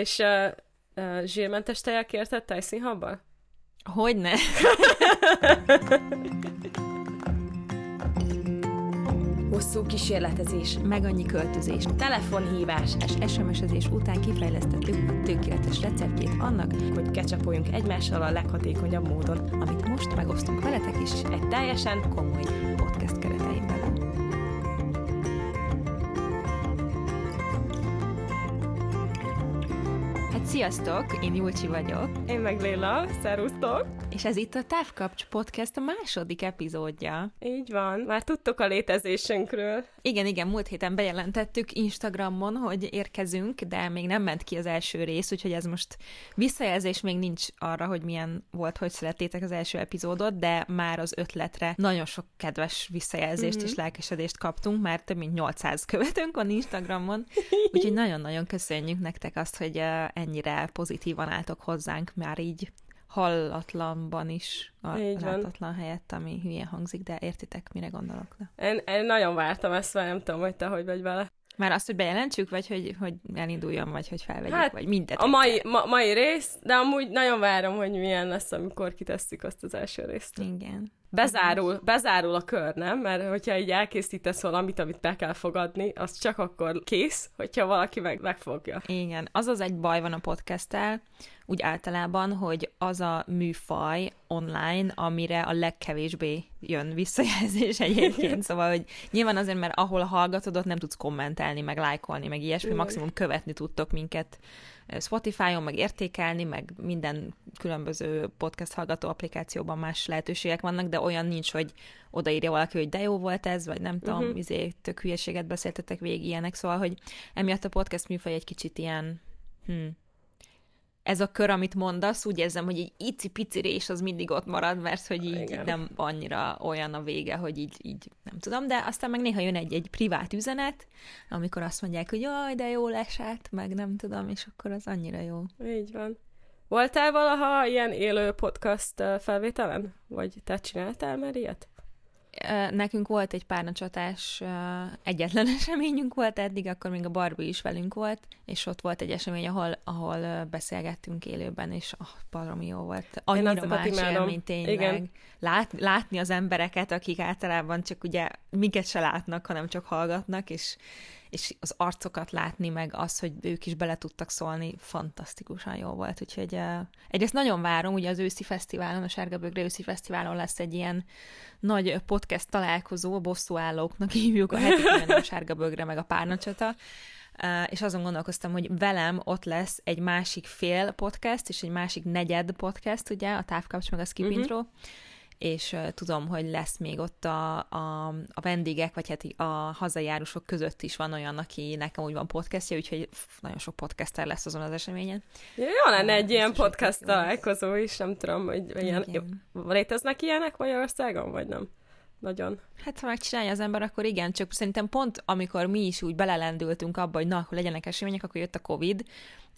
És uh, uh, zsírmentes tejjel kérted tejszínhabban? Hogyne? Hosszú kísérletezés, Meg annyi költözés. telefonhívás, És SMS-ezés után kifejlesztettük a tökéletes receptjét annak, hogy kecsapoljunk egymással a leghatékonyabb módon. amit most megosztunk veletek is Egy teljesen komoly podcast keretein sziasztok, én Julcsi vagyok, Én meg Léla, szervusztok! és ez itt a Távkapcs Podcast a második epizódja. Így van, már tudtok a létezésünkről. Igen, igen, múlt héten bejelentettük Instagramon, hogy érkezünk, de még nem ment ki az első rész, úgyhogy ez most visszajelzés még nincs arra, hogy milyen volt, hogy szerettétek az első epizódot, de már az ötletre nagyon sok kedves visszajelzést mm-hmm. és lelkesedést kaptunk, már több mint 800 követőnk van Instagramon, úgyhogy nagyon-nagyon köszönjük nektek azt, hogy eh, ennyire pozitívan álltok hozzánk, már így hallatlanban is a Így van. látatlan helyett, ami hülye hangzik, de értitek, mire gondolok. De. Én, én nagyon vártam ezt, mert nem tudom, hogy te hogy vagy vele. Már azt, hogy bejelentsük, vagy hogy, hogy elinduljon, vagy hogy felvegyük, Hát, vagy mindet. A mai, ma, mai rész, de amúgy nagyon várom, hogy milyen lesz, amikor kitesszük azt az első részt. Igen. Bezárul, bezárul a kör, nem? Mert hogyha így elkészítesz valamit, amit be kell fogadni, az csak akkor kész, hogyha valaki meg, megfogja. Igen. Az az egy baj van a podcasttel, úgy általában, hogy az a műfaj online, amire a legkevésbé jön visszajelzés egyébként. Szóval, hogy nyilván azért, mert ahol hallgatod, ott nem tudsz kommentelni, meg lájkolni, meg ilyesmi, maximum követni tudtok minket Spotify-on, meg értékelni, meg minden különböző podcast hallgató applikációban más lehetőségek vannak, de olyan nincs, hogy odaírja valaki, hogy de jó volt ez, vagy nem tudom, uh-huh. izé, tök hülyeséget beszéltetek végig ilyenek, szóval, hogy emiatt a podcast műfaj egy kicsit ilyen, hm, ez a kör, amit mondasz, úgy érzem, hogy egy icipici rés az mindig ott marad, mert hogy így Igen. nem annyira olyan a vége, hogy így, így nem tudom, de aztán meg néha jön egy, egy privát üzenet, amikor azt mondják, hogy jaj, de jó esett, meg nem tudom, és akkor az annyira jó. Így van. Voltál valaha ilyen élő podcast felvételen? Vagy te csináltál már ilyet? Nekünk volt egy párnacsatás, egyetlen eseményünk volt eddig, akkor még a Barbie is velünk volt, és ott volt egy esemény, ahol, ahol beszélgettünk élőben, és oh, baromi jó volt. Annyira más élmény tényleg. Igen. Lát, látni az embereket, akik általában csak ugye minket se látnak, hanem csak hallgatnak, és, és az arcokat látni, meg az, hogy ők is bele tudtak szólni, fantasztikusan jó volt. Úgyhogy uh, egyrészt nagyon várom, ugye az őszi fesztiválon, a Sárgabögre őszi fesztiválon lesz egy ilyen nagy podcast találkozó, a bosszúállóknak hívjuk a heti a Sárgabögre, meg a Párnacsata. Uh, és azon gondolkoztam, hogy velem ott lesz egy másik fél podcast, és egy másik negyed podcast, ugye, a Távkapcs meg a Skip Mhm. uh-huh. Intro, és tudom, hogy lesz még ott a, a, a vendégek, vagy hát a hazajárusok között is van olyan, aki nekem úgy van podcastja, úgyhogy nagyon sok podcaster lesz azon az eseményen. Ja, Jó lenne egy ilyen podcast találkozó is, nem tudom, hogy ilyen, Igen. léteznek ilyenek Magyarországon, vagy nem? Nagyon. Hát, ha megcsinálja az ember, akkor igen, csak szerintem pont amikor mi is úgy belelendültünk abba, hogy na, akkor legyenek események, akkor jött a Covid,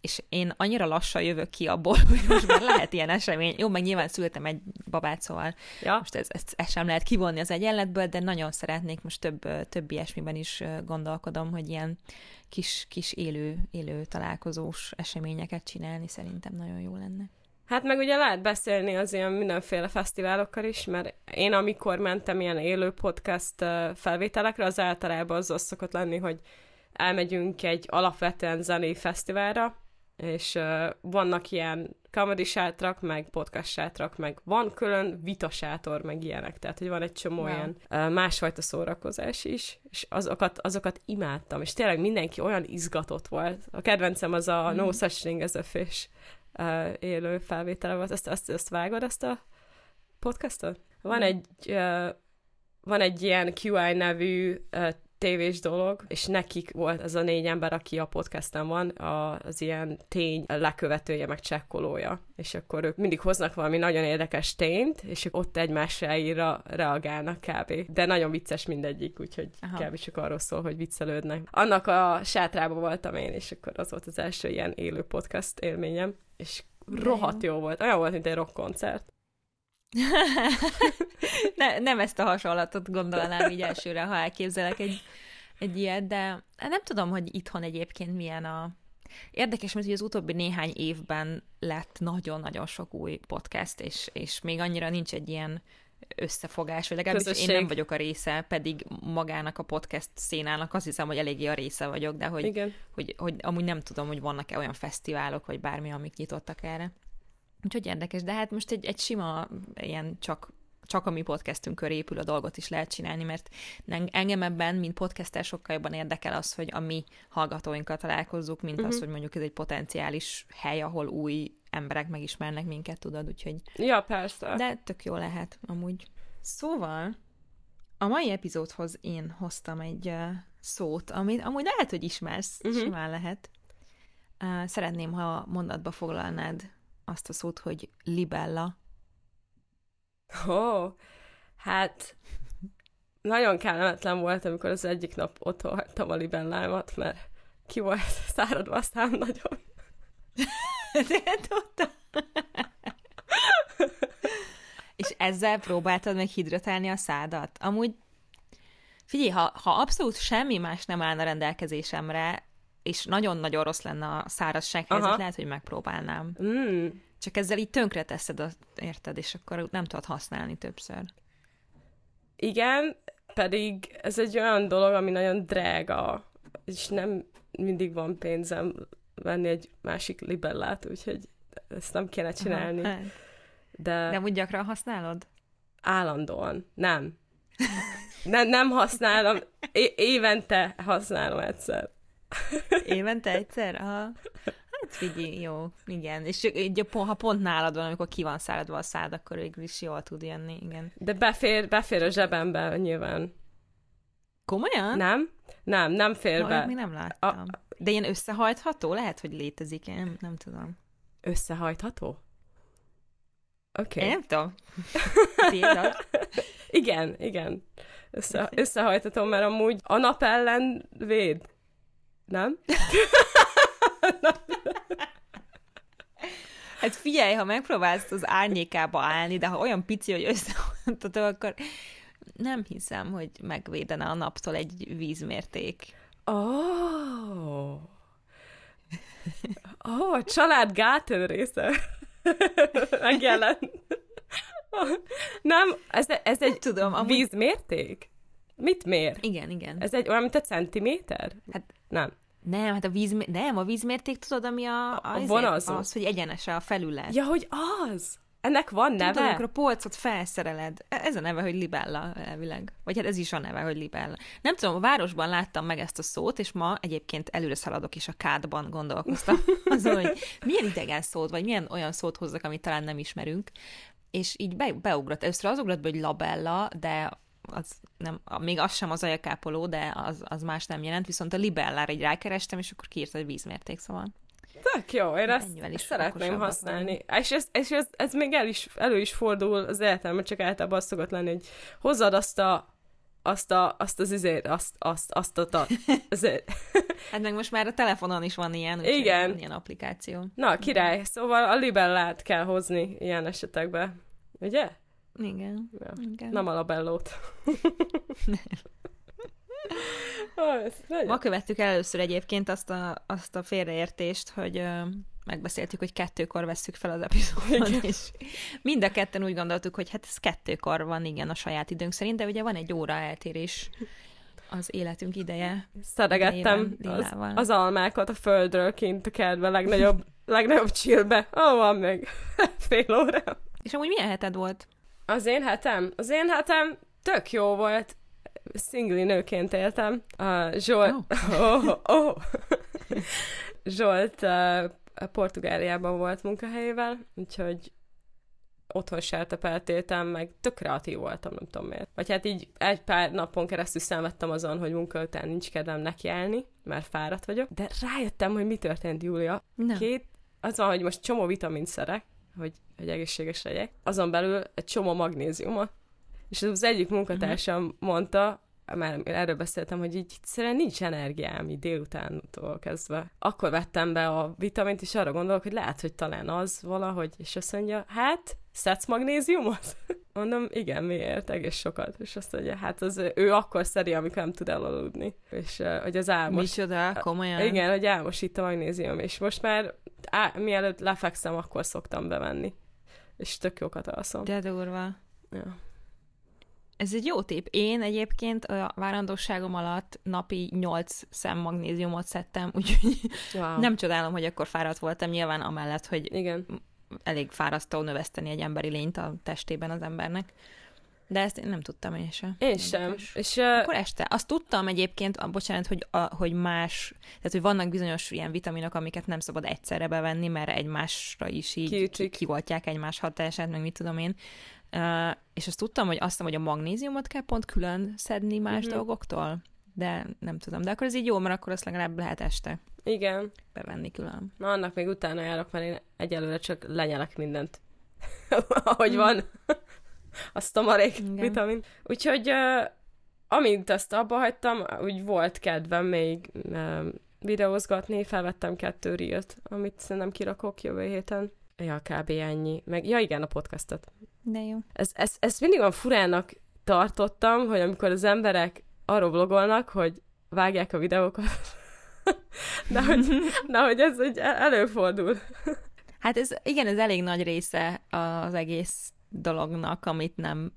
és én annyira lassan jövök ki abból, hogy most már lehet ilyen esemény. Jó, meg nyilván szültem egy babát, szóval Ja, most ez, ezt, ezt sem lehet kivonni az egyenletből, de nagyon szeretnék most több, több ilyesmiben is gondolkodom, hogy ilyen kis, kis élő, élő találkozós eseményeket csinálni szerintem nagyon jó lenne. Hát meg ugye lehet beszélni az ilyen mindenféle fesztiválokkal is, mert én amikor mentem ilyen élő podcast felvételekre, az általában az az szokott lenni, hogy elmegyünk egy alapvetően zenei fesztiválra, és uh, vannak ilyen comedy sátrak, meg podcast sátrak, meg van külön vita sátor, meg ilyenek, tehát hogy van egy csomó Wow. ilyen uh, másfajta szórakozás is, és azokat, azokat imádtam, és tényleg mindenki olyan izgatott volt. A kedvencem az a Mhm. No Such Thing as a Fish uh, élő felvétele volt. Ezt, ezt, ezt vágod, ezt a podcastot? Van Mhm. egy, uh, van egy ilyen QI nevű uh, tévés dolog, és nekik volt az a négy ember, aki a podcasten van, az ilyen tény lekövetője, meg csekkolója. És akkor ők mindig hoznak valami nagyon érdekes tényt, és ők ott egymásra reagálnak kb. De nagyon vicces mindegyik, úgyhogy Aha. kb. csak arról szól, hogy viccelődnek. Annak a sátrában voltam én, és akkor az volt az első ilyen élő podcast élményem, és rohadt jó. jó volt. Olyan volt, mint egy rock koncert. ne, nem ezt a hasonlatot gondolnám így elsőre, ha elképzelek egy, egy ilyet, de nem tudom, hogy itthon egyébként milyen a... érdekes, mert az utóbbi néhány évben lett nagyon-nagyon sok új podcast, és, és még annyira nincs egy ilyen összefogás, vagy legalábbis Közösség. én nem vagyok a része, pedig magának a podcast szénának azt hiszem, hogy eléggé a része vagyok, de hogy, Igen. hogy, hogy amúgy nem tudom, hogy vannak-e olyan fesztiválok, vagy bármi, amik nyitottak erre. Úgyhogy érdekes, de hát most egy, egy sima ilyen csak csak a mi podcastünkön épül a dolgot is lehet csinálni, mert en- engem ebben, mint podcaster sokkal jobban érdekel az, hogy a mi hallgatóinkkal találkozzuk, mint uh-huh. az, hogy mondjuk ez egy potenciális hely, ahol új emberek megismernek minket, tudod, úgyhogy Ja, persze. de tök jó lehet, amúgy. Szóval, a mai epizódhoz én hoztam egy uh, szót, amit amúgy lehet, hogy ismersz, Mhm. uh-huh. simán lehet. Uh, szeretném, ha mondatba foglalnád azt a szót, hogy libella. Ó, oh, hát nagyon kellemetlen volt, amikor az egyik nap ott hagytam a libellámat, mert ki volt száradva a szám nagyon. De tudtam. És ezzel próbáltad meg hidratálni a szádat? Amúgy, figyelj, ha, ha abszolút semmi más nem állna rendelkezésemre, és nagyon-nagyon rossz lenne a szárazság helyzet, Aha. lehet, hogy megpróbálnám. Mm. Csak ezzel így tönkre teszed, a, érted, és akkor nem tudod használni többször. Igen, pedig ez egy olyan dolog, ami nagyon drága, és nem mindig van pénzem venni egy másik libellát, úgyhogy ezt nem kéne csinálni. Aha, hát. De, De úgy gyakran használod? állandóan. Nem. Nem, nem használom. É- évente használom egyszer. Évente egyszer? Aha. Hát figyelj, jó, igen. És így, ha pont nálad van, amikor ki van száradva a szád, akkor végül is jól tud jönni, igen. De befér, befér a zsebembe nyilván. Komolyan? Nem? Nem, nem fér Na, olyat még be. nem láttam. De ilyen összehajtható? Lehet, hogy létezik, én nem, nem tudom. Összehajtható? Oké. Én Okay. nem tudom. Igen, igen. Össze, összehajtatom, mert amúgy a nap ellen véd. Nem? Hát figyelj, ha megpróbálsz az árnyékába állni, de ha olyan pici, hogy összehajtható, akkor nem hiszem, hogy megvédene a naptól egy vízmérték. Oh. Oh, a család gátel része. Megjelent. Nem, ez, ez egy tudom, amúgy- vízmérték? Mit mér? Igen, igen. Ez egy olyan, mint a centiméter? Hát Nem. Nem, hát a vízmérték, nem, a vízmérték tudod, ami a, a, A izé, vonalzó. az, hogy egyenes a felület. Ja, hogy az! Ennek van neve? Tudod, amikor a polcot felszereled. E- Ez a neve, hogy libella elvileg. Vagy hát ez is a neve, hogy libella. Nem tudom, a városban láttam meg ezt a szót, és ma egyébként előre szaladok, és a kádban gondolkoztam azon, hogy milyen idegen szót, vagy milyen olyan szót hozzak, amit talán nem ismerünk. És így be, beugrott. Először az ugrott be, hogy labella, de az nem, még az sem az ajakápoló, de az, az más nem jelent, viszont a libellára így rákerestem, és akkor kiírta, hogy vízmérték, szóval. Tök jó, én ezt, Ennyivel is szeretném használni. És, ez, és ez, ez még el is, elő is fordul az életemben, csak általában az szokott lenni, hogy hozzad azt a azt, a, azt az izét, azt, azt, azt a, ta- azért. Hát meg most már a telefonon is van ilyen, Igen. van ilyen applikáció. Na, király, szóval a libellát kell hozni ilyen esetekben. Ugye? Igen. Ja. Igen. Nem a labellót. Ma követtük el először egyébként azt a, azt a félreértést, hogy ö, megbeszéltük, hogy kettőkor vesszük fel az epizódot, és mind a ketten úgy gondoltuk, hogy hát ez kettőkor van, igen, a saját időnk szerint, de ugye van egy óra eltérés az életünk ideje. Szedegettem idejében, az, az almákat a földről kint a kertbe, legnagyobb, legnagyobb csillbe. Ó, oh, van még fél óra. És amúgy milyen heted volt? Az én hetem? Az én hetem tök jó volt. Szingli nőként éltem. Uh, Zsolt... Oh. Oh, oh. Zsolt uh, Portugáliában volt munkahelyével, úgyhogy otthon sertepeltéltem, meg tök kreatív voltam, nem tudom miért. Vagy hát így egy pár napon keresztül szenvedtem azon, hogy munka után nincs kedvem nekiállni, mert fáradt vagyok. De rájöttem, hogy mi történt, Júlia. Na. Két, az van, hogy most csomó vitamin szerek, hogy, hogy egészséges legyek. Azon belül egy csomó magnéziumot. És az egyik munkatársam mondta, már erről beszéltem, hogy így egyszerűen nincs energiám így délutántól kezdve. Akkor vettem be a vitamint, és arra gondolok, hogy lehet, hogy talán az valahogy, és azt mondja, hát, szedsz magnéziumot? Mondom, igen, miért? Egész sokat. És azt mondja, hát az ő akkor szeri, amikor nem tud elaludni. És hogy az álmos... Micsoda, komolyan? Igen, hogy álmosít a magnézium, és most már á, mielőtt lefekszem, akkor szoktam bevenni. És tök jókat alszom. De durva. Ja. Ez egy jó tép. Én egyébként a várandóságom alatt napi 8 szem magnéziumot szedtem, úgyhogy Wow. nem csodálom, hogy akkor fáradt voltam, nyilván amellett, hogy Igen. elég fárasztó növeszteni egy emberi lényt a testében az embernek. De ezt én nem tudtam én sem. Én sem. Érdekes. És uh, Akkor este. Azt tudtam egyébként, a, bocsánat, hogy, a, hogy más, tehát hogy vannak bizonyos ilyen vitaminok, amiket nem szabad egyszerre bevenni, mert egymásra is így Kiütik. kivoltják egymás hatását, meg mit tudom én. Uh, és azt tudtam, hogy azt hiszem, hogy a magnéziumot kell pont külön szedni más uh-huh. dolgoktól, de nem tudom. De akkor ez így jó, mert akkor azt legalább lehet este igen. bevenni külön. Na, annak még utána járok, mert én egyelőre csak lenyelek mindent. Ahogy van. Azt a marék Igen. vitamin. Úgyhogy uh, amint ezt abba hagytam, úgy volt kedvem még videózgatni, felvettem kettő reelt, amit szerintem kirakok jövő héten. Ja, kb. ennyi. Meg, ja igen, a podcastot. De jó. Ez, ez, ez mindig olyan furának tartottam, hogy amikor az emberek arról vlogolnak, hogy vágják a videókat, de hogy, de hogy ez egy előfordul. Hát ez, igen, ez elég nagy része az egész dolognak, amit nem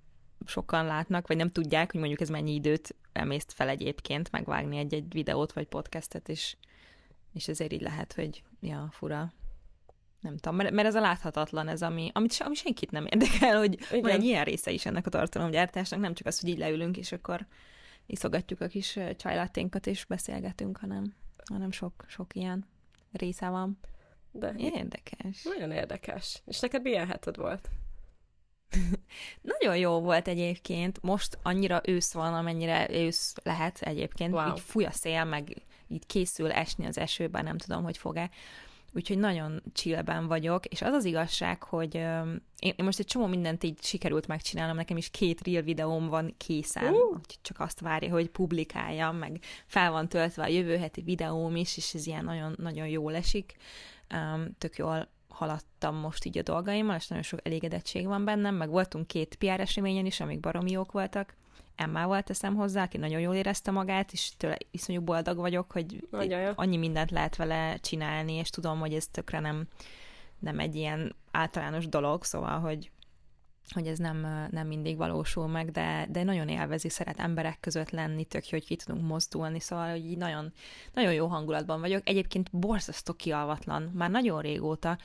sokan látnak, vagy nem tudják, hogy mondjuk ez mennyi időt emészt fel egyébként megvágni egy-egy videót vagy podcastet, és, és ezért így lehet, hogy ja, fura. Nem tudom, mert, mert ez a láthatatlan, ez ami, amit, ami senkit nem érdekel, hogy Igen. van egy ilyen része is ennek a tartalomgyártásnak, nem csak az, hogy így leülünk, és akkor iszogatjuk a kis ö, csajlatténkat, és beszélgetünk, hanem, hanem sok, sok ilyen része van. De Érdekes. nagyon érdekes. És neked milyen heted volt? Nagyon jó volt egyébként. Most annyira ősz van, amennyire ősz lehet egyébként. Wow. Így fúj a szél, meg így készül esni az esőben, nem tudom, hogy fog-e. Úgyhogy nagyon chillben vagyok, és az az igazság, hogy öm, én, most egy csomó mindent így sikerült megcsinálnom, nekem is két real videóm van készen, úgyhogy csak azt várja, hogy publikáljam, meg fel van töltve a jövő heti videóm is, és ez ilyen nagyon, nagyon jól esik. Um, tök jól haladtam most így a dolgaimmal, és nagyon sok elégedettség van bennem, meg voltunk két PR eseményen is, amik baromi jók voltak. Emmával teszem hozzá, aki nagyon jól érezte magát, és tőle iszonyú boldog vagyok, hogy annyi mindent lehet vele csinálni, és tudom, hogy ez tökre nem, nem egy ilyen általános dolog, szóval, hogy hogy ez nem, nem mindig valósul meg, de, de nagyon élvezi, szeret emberek között lenni, tök jó, hogy ki tudunk mozdulni, szóval, hogy így nagyon, nagyon jó hangulatban vagyok. Egyébként borzasztó kialvatlan, már nagyon régóta,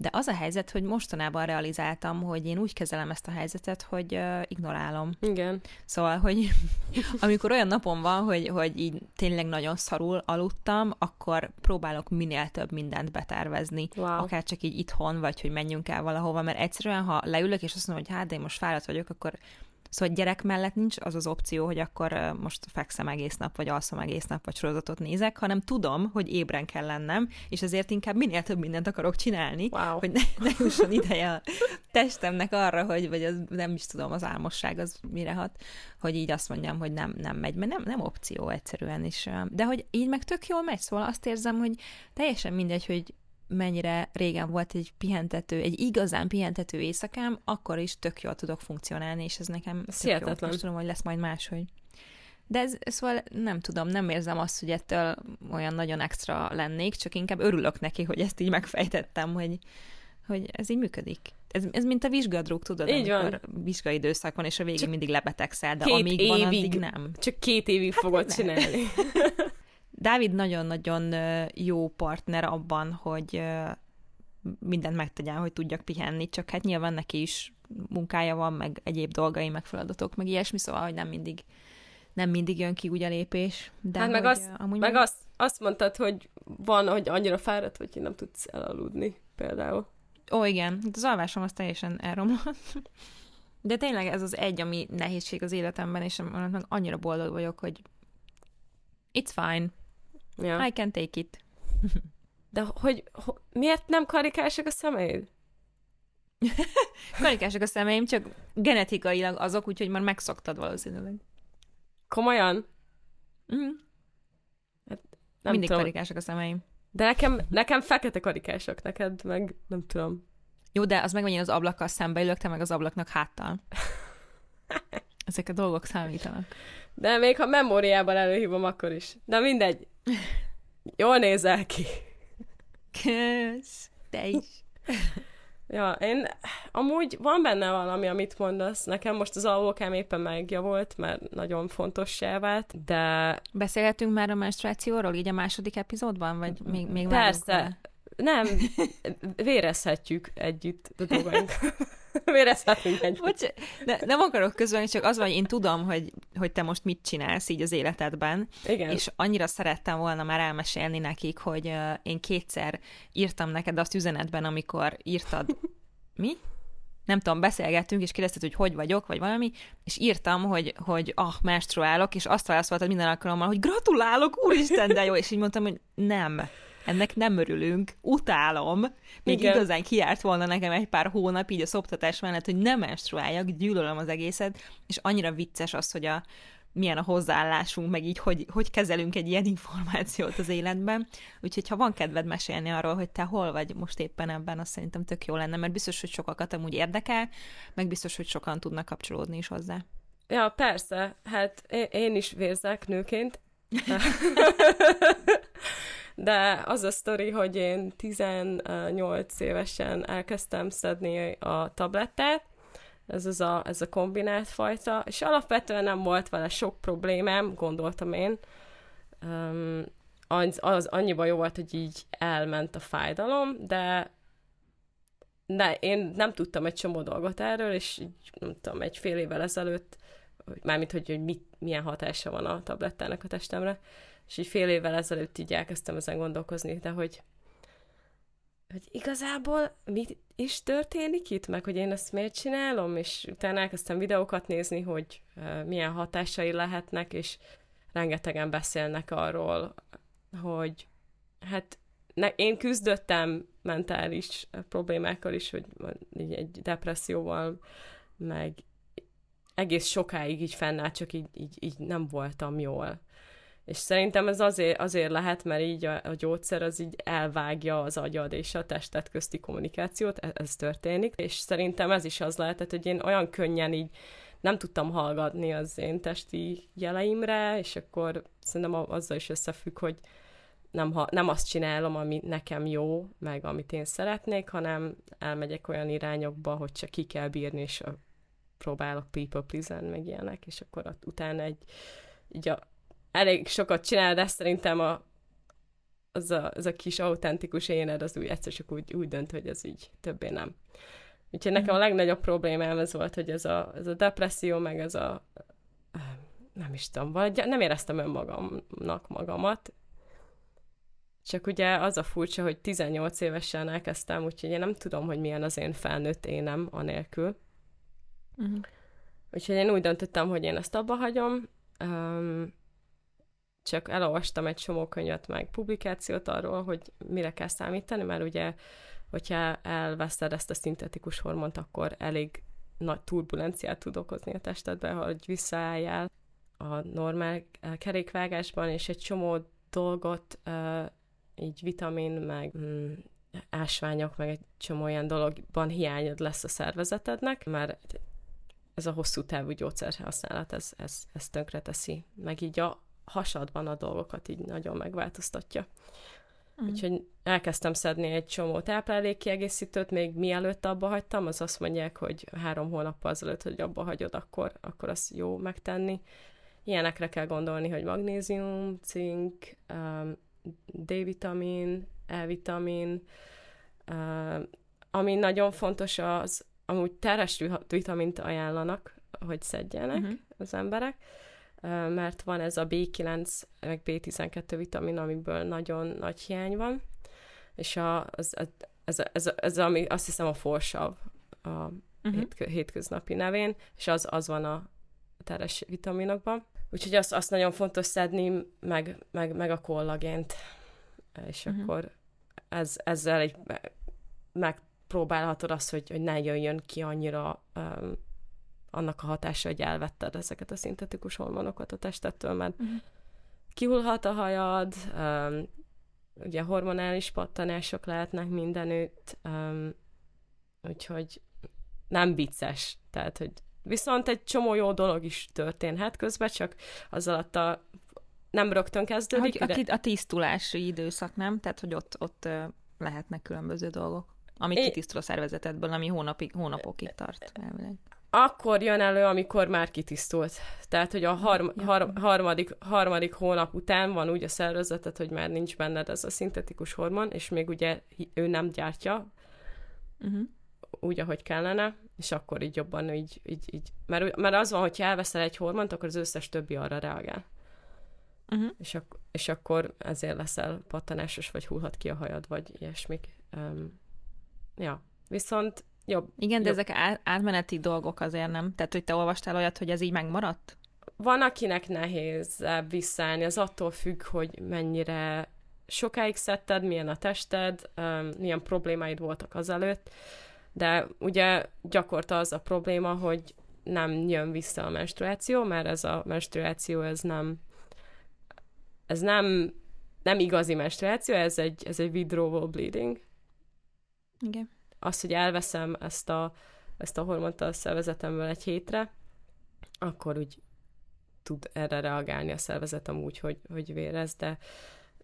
de az a helyzet, hogy mostanában realizáltam, hogy én úgy kezelem ezt a helyzetet, hogy uh, ignorálom. Igen. Szóval, hogy amikor olyan napom van, hogy, hogy így tényleg nagyon szarul aludtam, akkor próbálok minél több mindent betervezni. Wow. Akár csak így itthon, vagy hogy menjünk el valahova, mert egyszerűen, ha leülök, és azt mondom, hogy hát, de én most fáradt vagyok, akkor Szóval gyerek mellett nincs az az opció, hogy akkor most fekszem egész nap, vagy alszom egész nap, vagy sorozatot nézek, hanem tudom, hogy ébren kell lennem, és ezért inkább minél több mindent akarok csinálni, Wow. hogy ne, ne jusson ideje a testemnek arra, hogy, vagy az, nem is tudom, az álmosság az mire hat, hogy így azt mondjam, hogy nem, nem megy, mert nem, nem opció egyszerűen is. De hogy így meg tök jól megy, szóval azt érzem, hogy teljesen mindegy, hogy mennyire régen volt egy pihentető, egy igazán pihentető éjszakám, akkor is tök jól tudok funkcionálni, és ez nekem Ez tök jó. Most tudom, hogy lesz majd máshogy. De ez, szóval nem tudom, nem érzem azt, hogy ettől olyan nagyon extra lennék, csak inkább örülök neki, hogy ezt így megfejtettem, hogy, hogy ez így működik. Ez, ez mint a vizsgadróg, tudod, Így van. amikor vizsgai időszak van, és a végén Csak mindig lebetegszel, de amíg van, évig. addig nem. Csak két évig hát fogod csinálni. Dávid nagyon-nagyon jó partner abban, hogy mindent megtegyen, hogy tudjak pihenni, csak hát nyilván neki is munkája van, meg egyéb dolgai, meg feladatok, meg ilyesmi, szóval, hogy nem mindig nem mindig jön ki úgy a lépés. De hát meg, azt, amúgy meg azt, azt mondtad, hogy van, hogy annyira fáradt, hogy nem tudsz elaludni, például. Ó, igen, hát az alvásom az teljesen elromlott. De tényleg ez az egy, ami nehézség az életemben, és meg annyira boldog vagyok, hogy it's fine, Ja. I can take it. De hogy, ho, miért nem karikásak a szemeid? Karikások a szemeim, csak genetikailag azok, úgyhogy már megszoktad valószínűleg. Komolyan? Mm. Nem Mindig tudom. karikások a szemeim. De nekem, nekem fekete karikások, neked meg nem tudom. Jó, de az meg megint az ablakkal szembe ülök, te meg az ablaknak háttal. Ezek a dolgok számítanak. De még ha memóriában előhívom, akkor is. De mindegy. Jól nézel ki. Kösz. Te is. Ja, én amúgy van benne valami, amit mondasz. Nekem most az alvókám éppen megjavult, mert nagyon fontos vált, de... Beszélhetünk már a menstruációról, így a második epizódban, vagy még, még Persze. Nem, vérezhetjük együtt a dolgaink. Vérezhetünk együtt. Bocs, ne, nem akarok közölni, csak az van, hogy én tudom, hogy, hogy te most mit csinálsz így az életedben, Igen. és annyira szerettem volna már elmesélni nekik, hogy uh, én kétszer írtam neked azt üzenetben, amikor írtad... Mi? nem tudom, beszélgettünk, és kérdezted, hogy hogy vagyok, vagy valami, és írtam, hogy, hogy ah, menstruálok, és azt válaszoltad minden alkalommal, hogy gratulálok, úristen, de jó, és így mondtam, hogy nem ennek nem örülünk, utálom. Még Igen. igazán kiárt volna nekem egy pár hónap így a szoptatás mellett, hogy nem menstruáljak, gyűlölöm az egészet, és annyira vicces az, hogy a, milyen a hozzáállásunk, meg így hogy, hogy kezelünk egy ilyen információt az életben. Úgyhogy ha van kedved mesélni arról, hogy te hol vagy most éppen ebben, azt szerintem tök jó lenne, mert biztos, hogy sokakat amúgy érdekel, meg biztos, hogy sokan tudnak kapcsolódni is hozzá. Ja, persze. Hát én is vérzek nőként. De az a sztori, hogy én 18 évesen elkezdtem szedni a tablettát, ez, az a, ez a kombinált fajta, és alapvetően nem volt vele sok problémám, gondoltam én. Um, az, az annyiban jó volt, hogy így elment a fájdalom, de de én nem tudtam egy csomó dolgot erről, és így, nem tudom, egy fél évvel ezelőtt, mármint, hogy, hogy mit, milyen hatása van a tablettának a testemre, és így fél évvel ezelőtt így elkezdtem ezen gondolkozni, de hogy, hogy igazából mi is történik itt, meg hogy én ezt miért csinálom, és utána elkezdtem videókat nézni, hogy milyen hatásai lehetnek, és rengetegen beszélnek arról, hogy hát ne, én küzdöttem mentális problémákkal is, hogy egy depresszióval, meg egész sokáig így fennállt, csak így, így, így nem voltam jól. És szerintem ez azért, azért lehet, mert így a, a gyógyszer az így elvágja az agyad és a testet közti kommunikációt, ez, ez történik, és szerintem ez is az lehetett, hogy én olyan könnyen így nem tudtam hallgatni az én testi jeleimre, és akkor szerintem azzal is összefügg, hogy nem, ha, nem azt csinálom, ami nekem jó, meg amit én szeretnék, hanem elmegyek olyan irányokba, hogy csak ki kell bírni, és próbálok people please meg ilyenek, és akkor utána egy, így a, elég sokat csinál, de szerintem a, az, a, az a kis autentikus éned az úgy egyszer csak úgy, úgy dönt, hogy ez így többé nem. Úgyhogy nekem a mhm. legnagyobb problémám ez volt, hogy ez a, ez a depresszió, meg ez a nem is tudom, vagy nem éreztem önmagamnak magamat. Csak ugye az a furcsa, hogy 18 évesen elkezdtem, úgyhogy én nem tudom, hogy milyen az én felnőtt énem anélkül. Uh-huh. Úgyhogy én úgy döntöttem, hogy én ezt abba hagyom. Um, csak elolvastam egy csomó könyvet, meg publikációt arról, hogy mire kell számítani, mert ugye, hogyha elveszted ezt a szintetikus hormont, akkor elég nagy turbulenciát tud okozni a testedbe, hogy visszaálljál a normál eh, kerékvágásban, és egy csomó dolgot, uh, így vitamin, meg mm, ásványok, meg egy csomó olyan dologban hiányod lesz a szervezetednek, mert ez a hosszú távú gyógyszerhasználat, ez, ez, ez tönkre teszi. Meg így a hasadban a dolgokat így nagyon megváltoztatja. Mm. Úgyhogy elkezdtem szedni egy csomó táplálékkiegészítőt, még mielőtt abba hagytam, az azt mondják, hogy három hónappal azelőtt, hogy abba hagyod, akkor, akkor az jó megtenni. Ilyenekre kell gondolni, hogy magnézium, cink, um, D-vitamin, E-vitamin, um, ami nagyon fontos az, amúgy teres vitamint ajánlanak, hogy szedjenek uh-huh. az emberek, mert van ez a B9, meg B12 vitamin, amiből nagyon nagy hiány van, és a, az, ez, ez, ez, ez, ami azt hiszem a forsav a uh-huh. hétkö, hétköznapi nevén, és az, az van a teres vitaminokban. Úgyhogy azt, azt nagyon fontos szedni, meg, meg, meg a kollagént. És uh-huh. akkor ez, ezzel egy, megpróbálhatod azt, hogy, hogy ne jöjjön ki annyira um, annak a hatása, hogy elvetted ezeket a szintetikus hormonokat a testettől, mert uh-huh. kihullhat a hajad, um, ugye hormonális pattanások lehetnek mindenütt, um, úgyhogy nem vicces. Tehát, hogy viszont egy csomó jó dolog is történhet közben, csak az alatt a nem rögtön kezdődik. Hogy a, a tisztulási időszak, nem? Tehát, hogy ott, ott lehetnek különböző dolgok, ami kitisztul a szervezetedből, ami hónapig, hónapokig tart. Elvileg. Akkor jön elő, amikor már kitisztult. Tehát, hogy a harm, har, harmadik, harmadik hónap után van úgy a szervezeted, hogy már nincs benned ez a szintetikus hormon, és még ugye ő nem gyártja, uh-huh úgy, ahogy kellene, és akkor így jobban így, így, így mert, mert az van, hogyha elveszel egy hormont, akkor az összes többi arra reagál. Uh-huh. És, ak- és akkor ezért leszel pattanásos, vagy hullhat ki a hajad, vagy ilyesmik. Um, ja, viszont jobb. Igen, de jobb. ezek átmeneti dolgok azért nem? Tehát, hogy te olvastál olyat, hogy ez így megmaradt? Van, akinek nehéz visszaállni, az attól függ, hogy mennyire sokáig szedted, milyen a tested, milyen problémáid voltak azelőtt. De ugye gyakorta az a probléma, hogy nem jön vissza a menstruáció, mert ez a menstruáció, ez nem ez nem, nem igazi menstruáció, ez egy, ez egy withdrawal bleeding. Igen. Az, hogy elveszem ezt a, ezt a hormont a szervezetemből egy hétre, akkor úgy tud erre reagálni a szervezetem úgy, hogy, hogy vérez, de,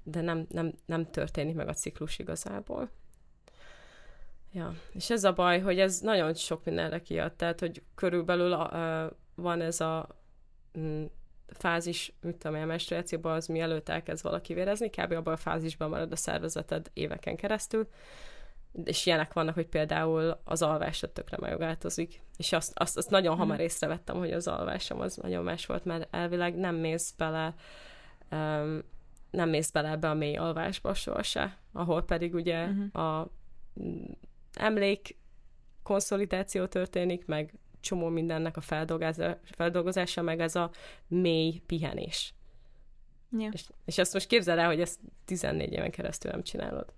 de nem, nem, nem történik meg a ciklus igazából. Ja, és ez a baj, hogy ez nagyon sok mindenre kiad, tehát, hogy körülbelül uh, van ez a mm, fázis, mit tudom a menstruációban, az mielőtt elkezd valaki vérezni, kb. abban a fázisban marad a szervezeted éveken keresztül, és ilyenek vannak, hogy például az alvásod tökre megváltozik, és azt, azt, azt nagyon hamar hmm. észrevettem, hogy az alvásom az nagyon más volt, mert elvileg nem mész bele um, nem mész bele ebbe a mély alvásba sohasem, ahol pedig ugye uh-huh. a emlék konszolidáció történik, meg csomó mindennek a feldolgozása, feldolgozása meg ez a mély pihenés. Ja. És, és azt most képzeld el, hogy ezt 14 éven keresztül nem csinálod.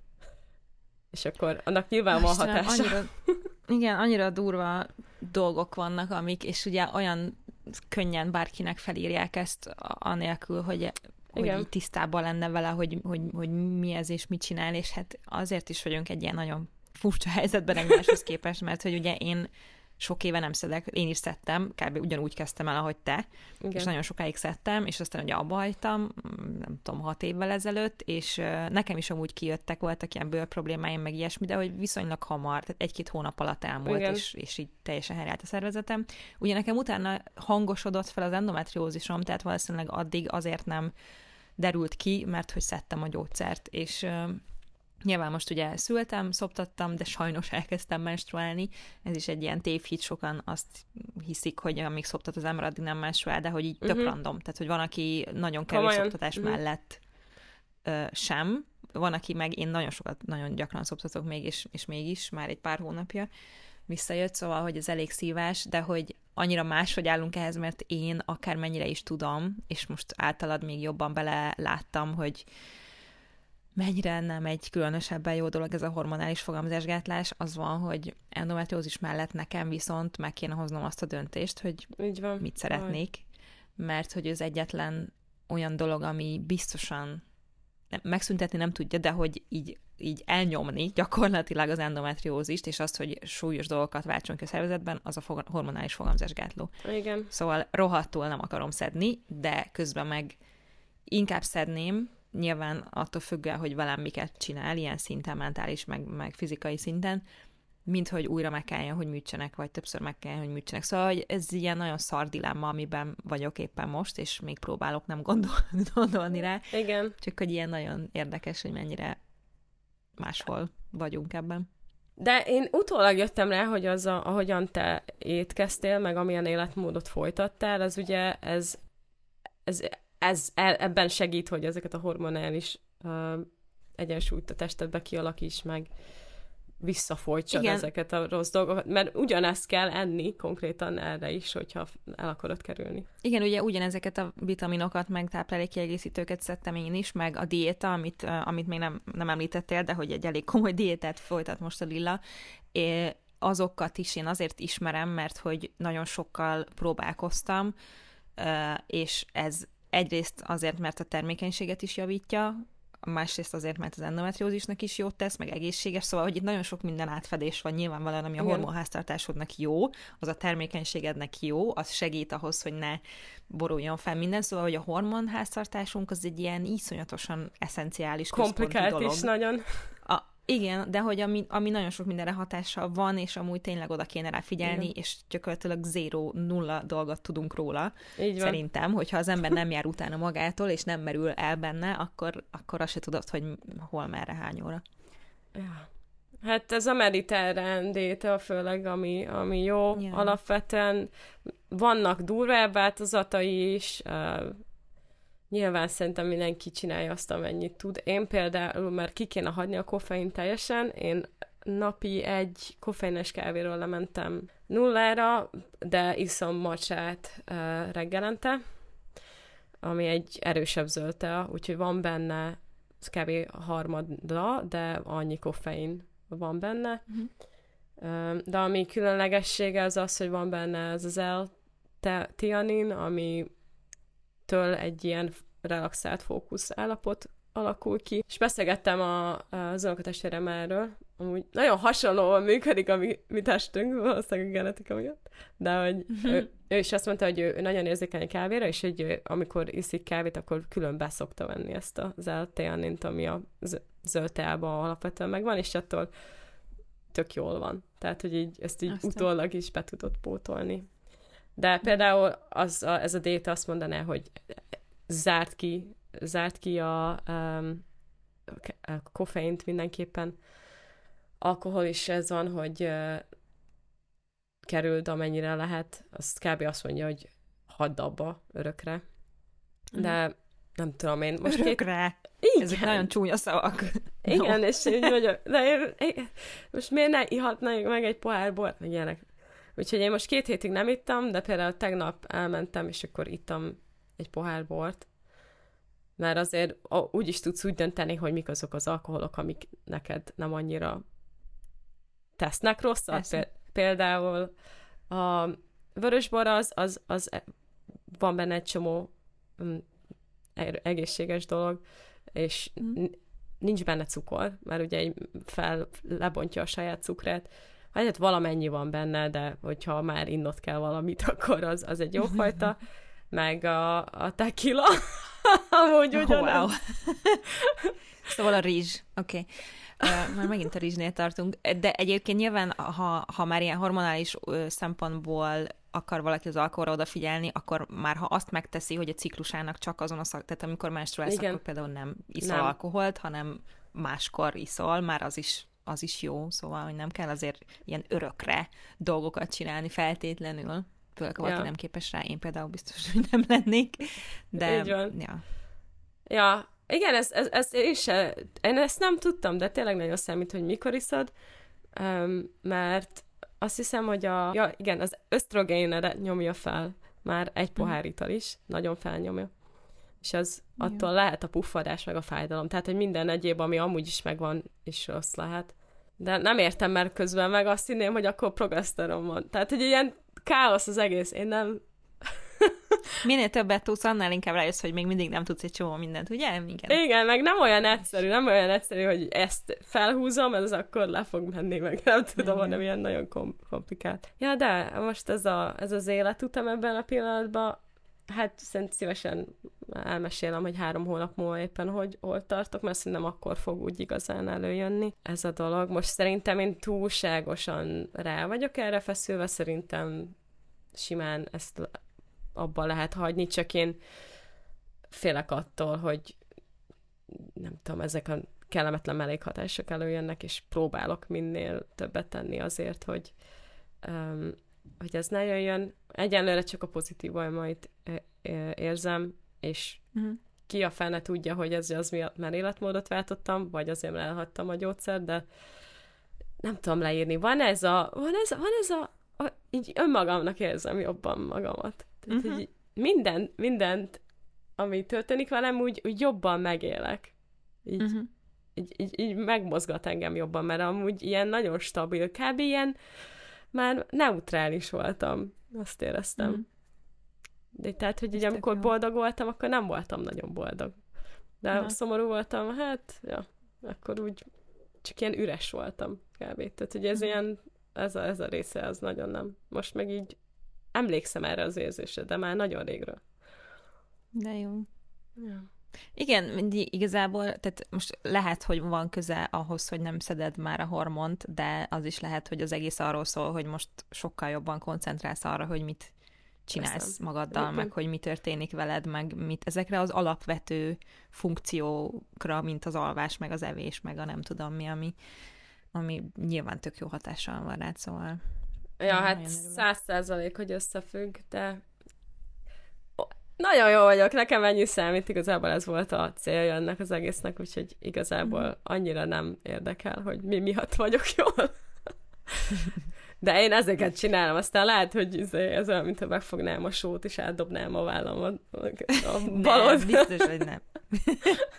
És akkor annak nyilván van hatása. Annyira, igen, annyira durva dolgok vannak, amik, és ugye olyan könnyen bárkinek felírják ezt, anélkül, hogy hogy Igen. így tisztában lenne vele, hogy, hogy, hogy mi ez és mit csinál, és hát azért is vagyunk egy ilyen nagyon furcsa helyzetben egymáshoz képest, mert hogy ugye én sok éve nem szedek, én is szedtem, kb. ugyanúgy kezdtem el, ahogy te, Igen. és nagyon sokáig szedtem, és aztán ugye abba hagytam, mm, nem tudom, hat évvel ezelőtt, és nekem is amúgy kijöttek, voltak ilyen bőr problémáim, meg ilyesmi, de hogy viszonylag hamar, tehát egy-két hónap alatt elmúlt, és, és így teljesen helyreállt a szervezetem. Ugye nekem utána hangosodott fel az endometriózisom, tehát valószínűleg addig azért nem derült ki, mert hogy szedtem a gyógyszert, és Nyilván most ugye szültem, szoptattam, de sajnos elkezdtem menstruálni. Ez is egy ilyen tévhit, sokan azt hiszik, hogy amíg szoptat az ember, addig nem menstruál, de hogy így uh-huh. tök mhm. random. Tehát, hogy van, aki nagyon kevés Komolyan. szoptatás uh-huh. mellett ö, sem, van, aki meg én nagyon sokat, nagyon gyakran szoptatok még, és, és mégis már egy pár hónapja visszajött, szóval, hogy ez elég szívás, de hogy annyira máshogy állunk ehhez, mert én akármennyire is tudom, és most általad még jobban bele láttam, hogy mennyire nem egy különösebben jó dolog ez a hormonális fogamzásgátlás, az van, hogy endometriózis mellett nekem viszont meg kéne hoznom azt a döntést, hogy Így van. mit szeretnék, mert hogy ez egyetlen olyan dolog, ami biztosan megszüntetni nem tudja, de hogy így, így elnyomni gyakorlatilag az endometriózist, és azt, hogy súlyos dolgokat váltson ki a szervezetben, az a hormonális fogamzásgátló. Igen. Szóval rohadtul nem akarom szedni, de közben meg inkább szedném, nyilván attól függően, hogy velem miket csinál, ilyen szinten, mentális, meg, meg fizikai szinten, mint hogy újra meg kelljen, hogy műtsenek, vagy többször meg kelljen, hogy műtsenek. Szóval hogy ez ilyen nagyon szar dilemma, amiben vagyok éppen most, és még próbálok nem gondol, gondolni rá. Igen. Csak hogy ilyen nagyon érdekes, hogy mennyire máshol vagyunk ebben. De én utólag jöttem rá, hogy az, a, ahogyan te étkeztél, meg amilyen életmódot folytattál, az ugye ez, ez ez, e, ebben segít, hogy ezeket a hormonális uh, egyensúlyt a testedbe kialakíts meg, visszafolytsad Igen. ezeket a rossz dolgokat, mert ugyanezt kell enni konkrétan erre is, hogyha el akarod kerülni. Igen, ugye ugyanezeket a vitaminokat, meg táplálékkiegészítőket szedtem én is, meg a diéta, amit, amit még nem, nem említettél, de hogy egy elég komoly diétát folytat most a Lilla, é, azokat is én azért ismerem, mert hogy nagyon sokkal próbálkoztam, és ez egyrészt azért, mert a termékenységet is javítja, másrészt azért, mert az endometriózisnak is jót tesz, meg egészséges, szóval, hogy itt nagyon sok minden átfedés van nyilvánvalóan, ami a Igen. hormonháztartásodnak jó, az a termékenységednek jó, az segít ahhoz, hogy ne boruljon fel minden, szóval, hogy a hormonháztartásunk az egy ilyen iszonyatosan eszenciális Komplikált dolog. is nagyon. A, igen, de hogy ami, ami nagyon sok mindenre hatással van, és amúgy tényleg oda kéne rá figyelni, Igen. és gyakorlatilag zéró, nulla dolgot tudunk róla. Így van. Szerintem, hogyha az ember nem jár utána magától, és nem merül el benne, akkor, akkor azt se tudod, hogy hol, merre, hány óra. Ja. Hát ez a mediterrán diéta főleg, ami, ami jó. Ja. Alapvetően vannak durvább változatai is, nyilván szerintem mindenki csinálja azt, amennyit tud. Én például, mert ki kéne hagyni a koffein teljesen, én napi egy koffeines kávéról lementem nullára, de iszom macsát uh, reggelente, ami egy erősebb zöld tea, úgyhogy van benne kb. harmadra, de annyi koffein van benne. Uh-huh. De ami különlegessége az az, hogy van benne ez az L-tianin, ami től egy ilyen relaxált fókusz állapot alakul ki. És beszélgettem a, az unokatestvérem erről, amúgy nagyon hasonlóan működik a mi, mi testünk, valószínűleg a genetika miatt, de hogy ő, ő is azt mondta, hogy ő, nagyon érzékeny kávéra, és hogy amikor iszik kávét, akkor külön beszokta venni ezt az L-teanint, ami a zöld teában alapvetően megvan, és attól tök jól van. Tehát, hogy így ezt így Aztán. utólag is be tudod pótolni. De például az, a, ez a déta azt mondaná, hogy zárt ki, zárt ki a, um, a koffeint mindenképpen. Alkohol is ez van, hogy uh, kerüld amennyire lehet. Azt kb. azt mondja, hogy hadd abba örökre. De nem tudom én. Most két... Örökre. Igen. Ezek nagyon csúnya szavak. Igen, és így vagyok. De én, én, most miért ne ihatna meg egy pohár bort, meg ilyenek. Úgyhogy én most két hétig nem ittam, de például tegnap elmentem, és akkor ittam egy pohár bort. Mert azért úgy is tudsz úgy dönteni, hogy mik azok az alkoholok, amik neked nem annyira tesznek rosszat. Persze. Pé- Például a vörösbor az, az, az van benne egy csomó mm, e- egészséges dolog, és Mhm. nincs benne cukor, mert ugye fel, lebontja a saját cukrát. Hát valamennyi van benne, de hogyha már innot kell valamit, akkor az, az egy jó fajta. Meg a, a tequila, amúgy Oh, ugyanaz. wow. szóval a rizs, oké. Okay. Uh, már megint a rizsnél tartunk. De egyébként nyilván, ha, ha már ilyen hormonális szempontból akar valaki az alkoholra odafigyelni, akkor már ha azt megteszi, hogy a ciklusának csak azon a szak, tehát amikor menstruálsz, Igen. akkor például nem iszol Nem. alkoholt, hanem máskor iszol, már az is, az is jó, szóval, hogy nem kell azért ilyen örökre dolgokat csinálni feltétlenül. Főleg, valaki Ja. nem képes rá, én például biztos, hogy nem lennék. De, Így van. Ja. Ja, igen, ez, ez, ez én se, én ezt nem tudtam, de tényleg nagyon számít, hogy mikor iszod, mert azt hiszem, hogy a, ja, igen, az ösztrogénre nyomja fel már egy pohár ital is, nagyon felnyomja. És az Igen. attól lehet a puffadás, meg a fájdalom. Tehát, hogy minden egyéb, ami amúgy is megvan, is rossz lehet. De nem értem, mert közben meg azt hinném, hogy akkor progeszteron van. Tehát, hogy ilyen káosz az egész. Én nem, Minél többet tudsz, annál inkább rájössz, hogy még mindig nem tudsz egy csomó mindent, ugye? Igen. Igen, meg nem olyan egyszerű, nem olyan egyszerű, hogy ezt felhúzom, ez akkor le fog menni, meg nem tudom, Igen. hanem ilyen nagyon kom- komplikált. Ja, de most ez, a, ez az életutam ebben a pillanatban, hát szerintem szívesen elmesélem, hogy három hónap múlva éppen hogy hol tartok, mert szerintem akkor fog úgy igazán előjönni ez a dolog. Most szerintem én túlságosan rá vagyok erre feszülve, szerintem simán ezt abba lehet hagyni, csak én félek attól, hogy nem tudom, ezek a kellemetlen mellékhatások előjönnek, és próbálok minél többet tenni azért, hogy, um, hogy ez ne jöjjön. Egyenlőre csak a pozitív majd érzem, és Uh-huh. ki a fene tudja, hogy ez az miatt már életmódot váltottam, vagy azért mert elhagytam a gyógyszert, de nem tudom leírni. Van ez a, van ez, van ez a, a így önmagamnak érzem jobban magamat. Tehát, Mhm. hogy minden, mindent, ami történik velem, úgy, úgy jobban megélek. Így, Uh-huh. így, így, így megmozgat engem jobban, mert amúgy ilyen nagyon stabil, kb. ilyen már neutrális voltam, azt éreztem. Mhm. De tehát, hogy így amikor jó. boldog voltam, akkor nem voltam nagyon boldog. De Aha. szomorú voltam, hát, ja, akkor úgy csak ilyen üres voltam kb. Tehát, hogy ez Mhm. ilyen, ez a, ez a része az nagyon nem. Most meg így emlékszem erre az érzésre, de már nagyon régről. De jó. Ja. Igen, mindig igazából, tehát most lehet, hogy van köze ahhoz, hogy nem szeded már a hormont, de az is lehet, hogy az egész arról szól, hogy most sokkal jobban koncentrálsz arra, hogy mit csinálsz Persze. magaddal, Igen. meg hogy mi történik veled, meg mit, ezekre az alapvető funkciókra, mint az alvás, meg az evés, meg a nem tudom mi, ami, ami nyilván tök jó hatással van rád, szóval Ja, hát száz százalék, hogy összefügg, de nagyon jó vagyok, nekem ennyi számít, igazából ez volt a célja ennek az egésznek, úgyhogy igazából Mhm. annyira nem érdekel, hogy mi miatt vagyok jól. De én ezeket csinálom, aztán lehet, hogy izé, ez olyan, mintha megfognám a sót, és átdobnám a vállamot a nem, balod. biztos, hogy nem.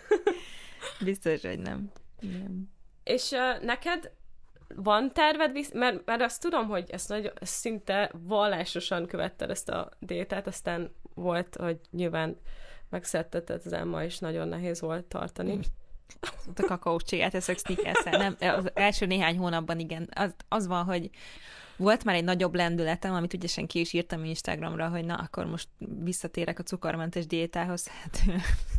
biztos, hogy nem. nem. És uh, neked van terved, mert, mert azt tudom, hogy ezt nagy, szinte vallásosan követted ezt a diétát, aztán volt, hogy nyilván megszedteted az Emma, és nagyon nehéz volt tartani. Mm. a kakaócsigát eszek sneakers Nem, az első néhány hónapban igen. Az, az van, hogy volt már egy nagyobb lendületem, amit ügyesen ki is írtam Instagramra, hogy na, akkor most visszatérek a cukormentes diétához. Hát,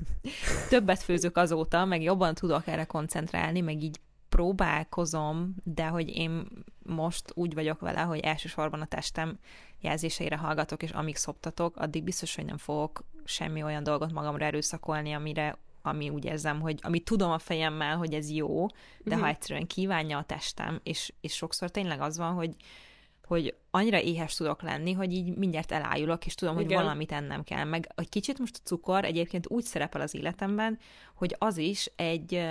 többet főzök azóta, meg jobban tudok erre koncentrálni, meg így próbálkozom, de hogy én most úgy vagyok vele, hogy elsősorban a testem jelzéseire hallgatok, és amíg szoptatok, addig biztos, hogy nem fogok semmi olyan dolgot magamra erőszakolni, amire ami úgy érzem, hogy amit tudom a fejemmel, hogy ez jó, de Mhm. ha egyszerűen kívánja a testem, és, és sokszor tényleg az van, hogy hogy annyira éhes tudok lenni, hogy így mindjárt elájulok, és tudom, hogy Igen. valamit ennem kell. Meg egy kicsit most a cukor egyébként úgy szerepel az életemben, hogy az is egy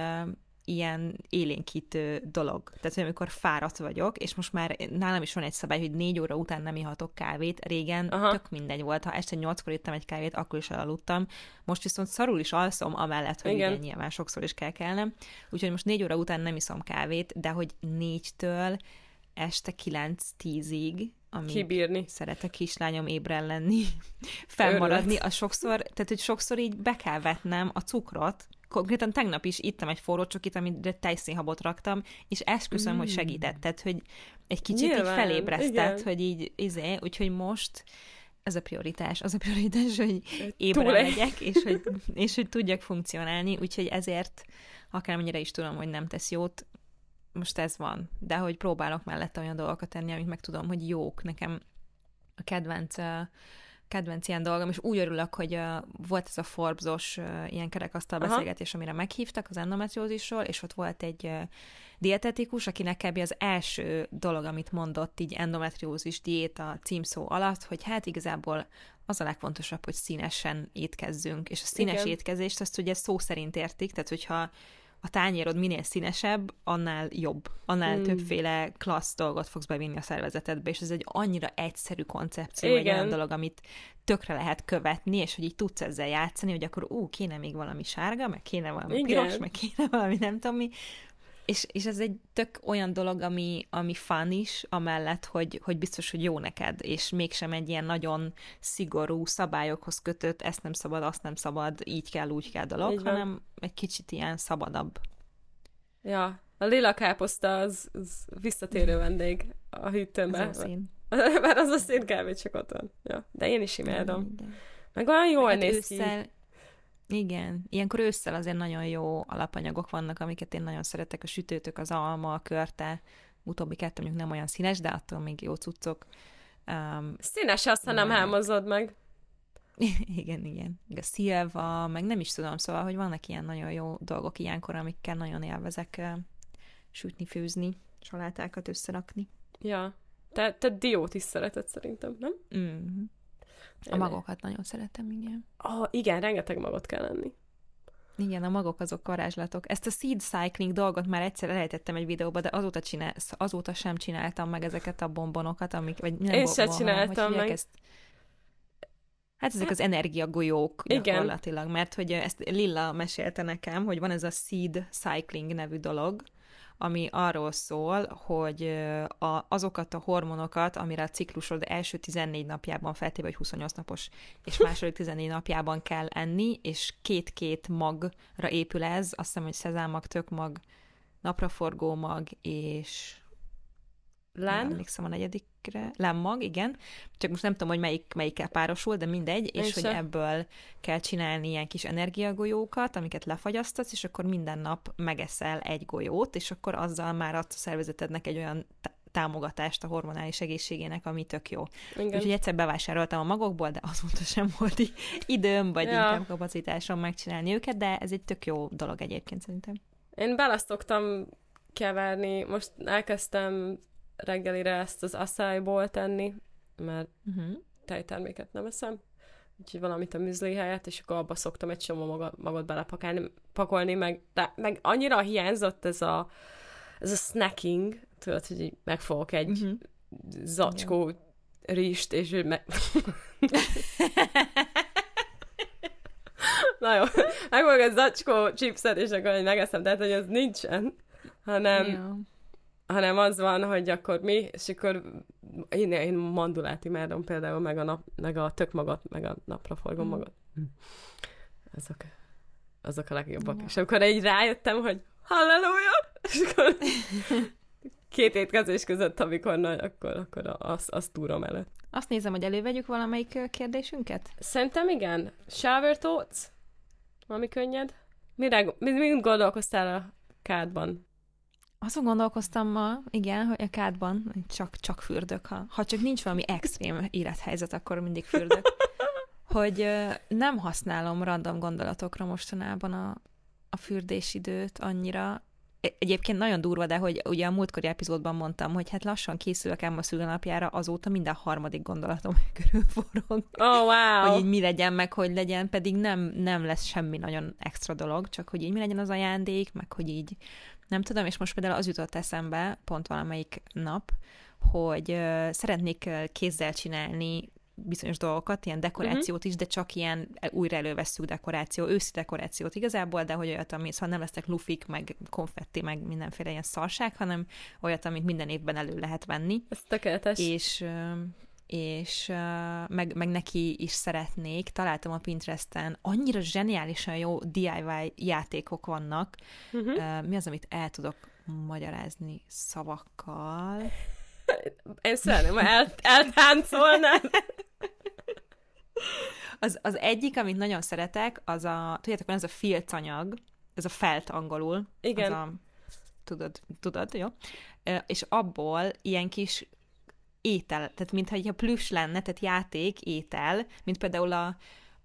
ilyen élénkítő dolog. Tehát, hogy amikor fáradt vagyok, és most már nálam is van egy szabály, hogy négy óra után nem ihatok kávét. Régen Aha. Tök mindegy volt. Ha este nyolckor ittam egy kávét, akkor is elaludtam. Most viszont szarul is alszom, amellett, hogy Igen. igen, nyilván sokszor is kell kelnem. Úgyhogy most négy óra után nem iszom kávét, de hogy négytől este 9-10-ig, amíg Kibírni. szeret a kislányom ébren lenni, fennmaradni, a sokszor, tehát hogy sokszor így be kell vetnem a cukrot, konkrétan tegnap is ittam egy forró csokit, amire tejszínhabot raktam, és esküszöm, mm. hogy segített, tehát hogy egy kicsit Nyilván, így felébresztett, igen. hogy így, izé, úgyhogy most ez a prioritás, az a prioritás, hogy egy- legyek, és hogy, és hogy tudjak funkcionálni, úgyhogy ezért akármennyire is tudom, hogy nem tesz jót, most ez van, de hogy próbálok mellette olyan dolgokat tenni, amik meg tudom, hogy jók. Nekem a kedvenc, ö, kedvenc ilyen dolgom, és úgy örülök, hogy uh, volt ez a Forbes-os uh, ilyen kerekasztal Aha. beszélgetés, amire meghívtak az endometriózisról, és ott volt egy uh, dietetikus, akinek kb. az első dolog, amit mondott így endometriózis diéta címszó alatt, hogy hát igazából az a legfontosabb, hogy színesen étkezzünk, és a színes Igen. Igen. étkezést azt ugye szó szerint értik, tehát hogyha a tányérod minél színesebb, annál jobb, annál mm. többféle klassz dolgot fogsz bevinni a szervezetedbe, és ez egy annyira egyszerű koncepció, egy Igen. olyan dolog, amit tökre lehet követni, és hogy így tudsz ezzel játszani, hogy akkor ú, kéne még valami sárga, meg kéne valami Igen. piros, meg kéne valami nem tudom mi, és, és ez egy tök olyan dolog, ami, ami fun is, amellett, hogy, hogy biztos, hogy jó neked, és mégsem egy ilyen nagyon szigorú, szabályokhoz kötött, ezt nem szabad, azt nem szabad, így kell, úgy kell dolog, Így van. hanem egy kicsit ilyen szabadabb. Ja, a lila káposzta az, az visszatérő vendég a hűtőbe. Ez a szín. Mert az a szín kb. csak ott van. Ja. De én is imádom. Meg olyan jól Hát néz ki. Igen, ilyenkor ősszel azért nagyon jó alapanyagok vannak, amiket én nagyon szeretek, a sütőtök, az alma, a körte, utóbbi kettő mondjuk nem olyan színes, de attól még jó cuccok. Um, Színes azt, ha nem hámozod meg. igen, igen. A szilva, meg nem is tudom, szóval, hogy vannak ilyen nagyon jó dolgok ilyenkor, amikkel nagyon élvezek uh, sütni, főzni, salátákat összerakni. Ja. Te, te diót is szereted szerintem, nem? Mm. A magokat nagyon szeretem, igen. Ah, igen, rengeteg magot kell lenni. Igen, a magok azok varázslatok. Ezt a seed cycling dolgot már egyszer elejtettem egy videóba, de azóta, csinál, azóta sem csináltam meg ezeket a bombonokat, amik, vagy nem Én bombon, hogy csináltam meg. Ezt? Hát ezek az energiagolyók Igen. gyakorlatilag, mert hogy ezt Lilla mesélte nekem, hogy van ez a seed cycling nevű dolog, ami arról szól, hogy a, azokat a hormonokat, amire a ciklusod első 14 napjában feltéve, hogy 28 napos, és második 14 napjában kell enni, és két-két magra épül ez, azt hiszem, hogy szezámag, tökmag, napraforgó mag, és Len? Nem emlékszem a negyedikre. Lemmag, igen. Csak most nem tudom, hogy melyik, melyikkel párosul, de mindegy. Én és hogy ebből kell csinálni ilyen kis energiagolyókat, amiket lefagyasztasz, és akkor minden nap megeszel egy golyót, és akkor azzal már adsz a szervezetednek egy olyan tá- támogatást a hormonális egészségének, ami tök jó. Igen. Úgyhogy egyszer bevásároltam a magokból, de azóta sem volt időm, vagy Ja. inkább kapacitásom megcsinálni őket, de ez egy tök jó dolog egyébként szerintem. Én bele szoktam keverni, most elkezdtem reggelire ezt az acai tenni, mert Uh-huh. tejterméket nem eszem, úgyhogy valamit a műzli helyett, és akkor abba szoktam egy csomó maga, magot belepakolni, pakolni, meg, de, meg annyira hiányzott ez a, ez a snacking, tudod, hogy így megfogok egy Uh-huh. zacskó rizst, és ő meg... Na jó, megfogok egy zacskó chipset, és akkor megeszem, tehát hogy az nincsen, hanem, Ja. Hanem az van, hogy akkor mi, és akkor én, én mandulát imádom például, meg a, nap, meg a tök magat, meg a napra forgom Mm. magat. Azok, azok a legjobbak. Ja. És akkor így rájöttem, hogy halleluja! És akkor két étkezés között, amikor nagy, akkor, akkor azt az túrom előtt. Azt nézem, hogy elővegyük valamelyik kérdésünket. Szerintem igen. Shower thoughts? Valami könnyed? Mire, mi, mi gondolkoztál a kádban? Azon gondolkoztam ma, igen, hogy a kádban csak, csak fürdök. Ha, ha csak nincs valami extrém élethelyzet, akkor mindig fürdök. hogy nem használom random gondolatokra mostanában a, a fürdésidőt annyira. E- Egyébként nagyon durva, de hogy ugye a múltkori epizódban mondtam, hogy hát lassan készülök Emma szülőnapjára, azóta minden harmadik gondolatom körül forog. Oh, wow! hogy így mi legyen, meg hogy legyen, pedig nem, nem lesz semmi nagyon extra dolog, csak hogy így mi legyen az ajándék, meg hogy így nem tudom, és most például az jutott eszembe, pont valamelyik nap, hogy szeretnék kézzel csinálni bizonyos dolgokat, ilyen dekorációt is, de csak ilyen újra elővesszük dekoráció, őszi dekorációt igazából, de hogy olyat, ami szóval nem lesznek lufik, meg konfetti, meg mindenféle ilyen szarság, hanem olyat, amit minden évben elő lehet venni Ez tökéletes. és, és meg, meg neki is szeretnék. Találtam a Pinteresten, annyira zseniálisan jó DIY játékok vannak. Uh-huh. Mi az, amit el tudok magyarázni szavakkal? Én szeretném, ha el, eltáncolnál. Az, az egyik, amit nagyon szeretek, az a, tudjátok, van ez a filcanyag, ez a felt angolul. Igen. Az a, tudod, tudod, jó? És abból ilyen kis étel, tehát mintha egy plüss lenne, tehát játék, étel, mint például a,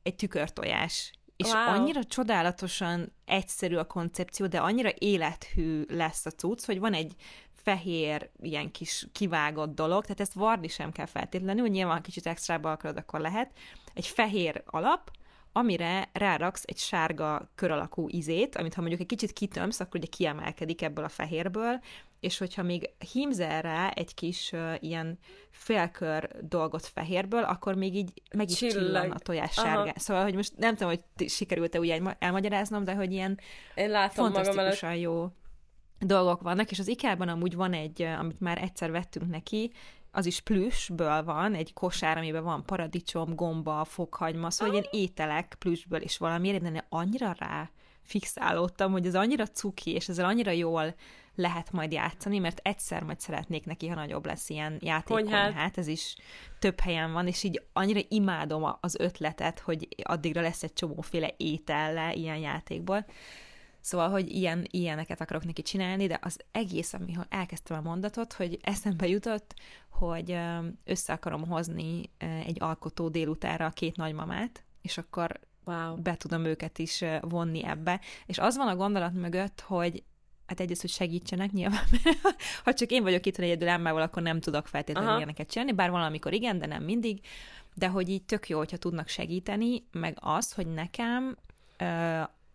egy tükörtojás. És wow. annyira csodálatosan egyszerű a koncepció, de annyira élethű lesz a cucc, hogy van egy fehér, ilyen kis kivágott dolog, tehát ezt varni sem kell feltétlenül, hogy nyilván kicsit extrába akarod, akkor lehet. Egy fehér alap, amire ráraksz egy sárga kör alakú izét, amit ha mondjuk egy kicsit kitömsz, akkor ugye kiemelkedik ebből a fehérből, és hogyha még hímzel rá egy kis uh, ilyen félkör dolgot fehérből, akkor még így meg is csillan a tojás Aha. sárga. Szóval, hogy most nem tudom, hogy sikerült-e úgy elma- elmagyaráznom, de hogy ilyen Én látom magam előtt. jó dolgok vannak, és az IKEA-ban amúgy van egy, amit már egyszer vettünk neki, az is plüssből van, egy kosár, amiben van paradicsom, gomba, fokhagyma, szóval ilyen ételek plüssből is valamiért, de én annyira rá fixálódtam, hogy ez annyira cuki, és ezzel annyira jól lehet majd játszani, mert egyszer majd szeretnék neki, ha nagyobb lesz ilyen játékkonyhát, Konyhát. ez is több helyen van, és így annyira imádom az ötletet, hogy addigra lesz egy csomóféle ételle ilyen játékból. Szóval, hogy ilyen, ilyeneket akarok neki csinálni, de az egész, ami elkezdtem a mondatot, hogy eszembe jutott, hogy össze akarom hozni egy alkotó délutára a két nagymamát, és akkor Wow. be tudom őket is vonni ebbe. És az van a gondolat mögött, hogy hát egyrészt, hogy segítsenek nyilván, mert ha csak én vagyok itt egyedül emmával, akkor nem tudok feltétlenül Aha. ilyeneket csinálni, bár valamikor igen, de nem mindig, de hogy így tök jó, hogyha tudnak segíteni, meg az, hogy nekem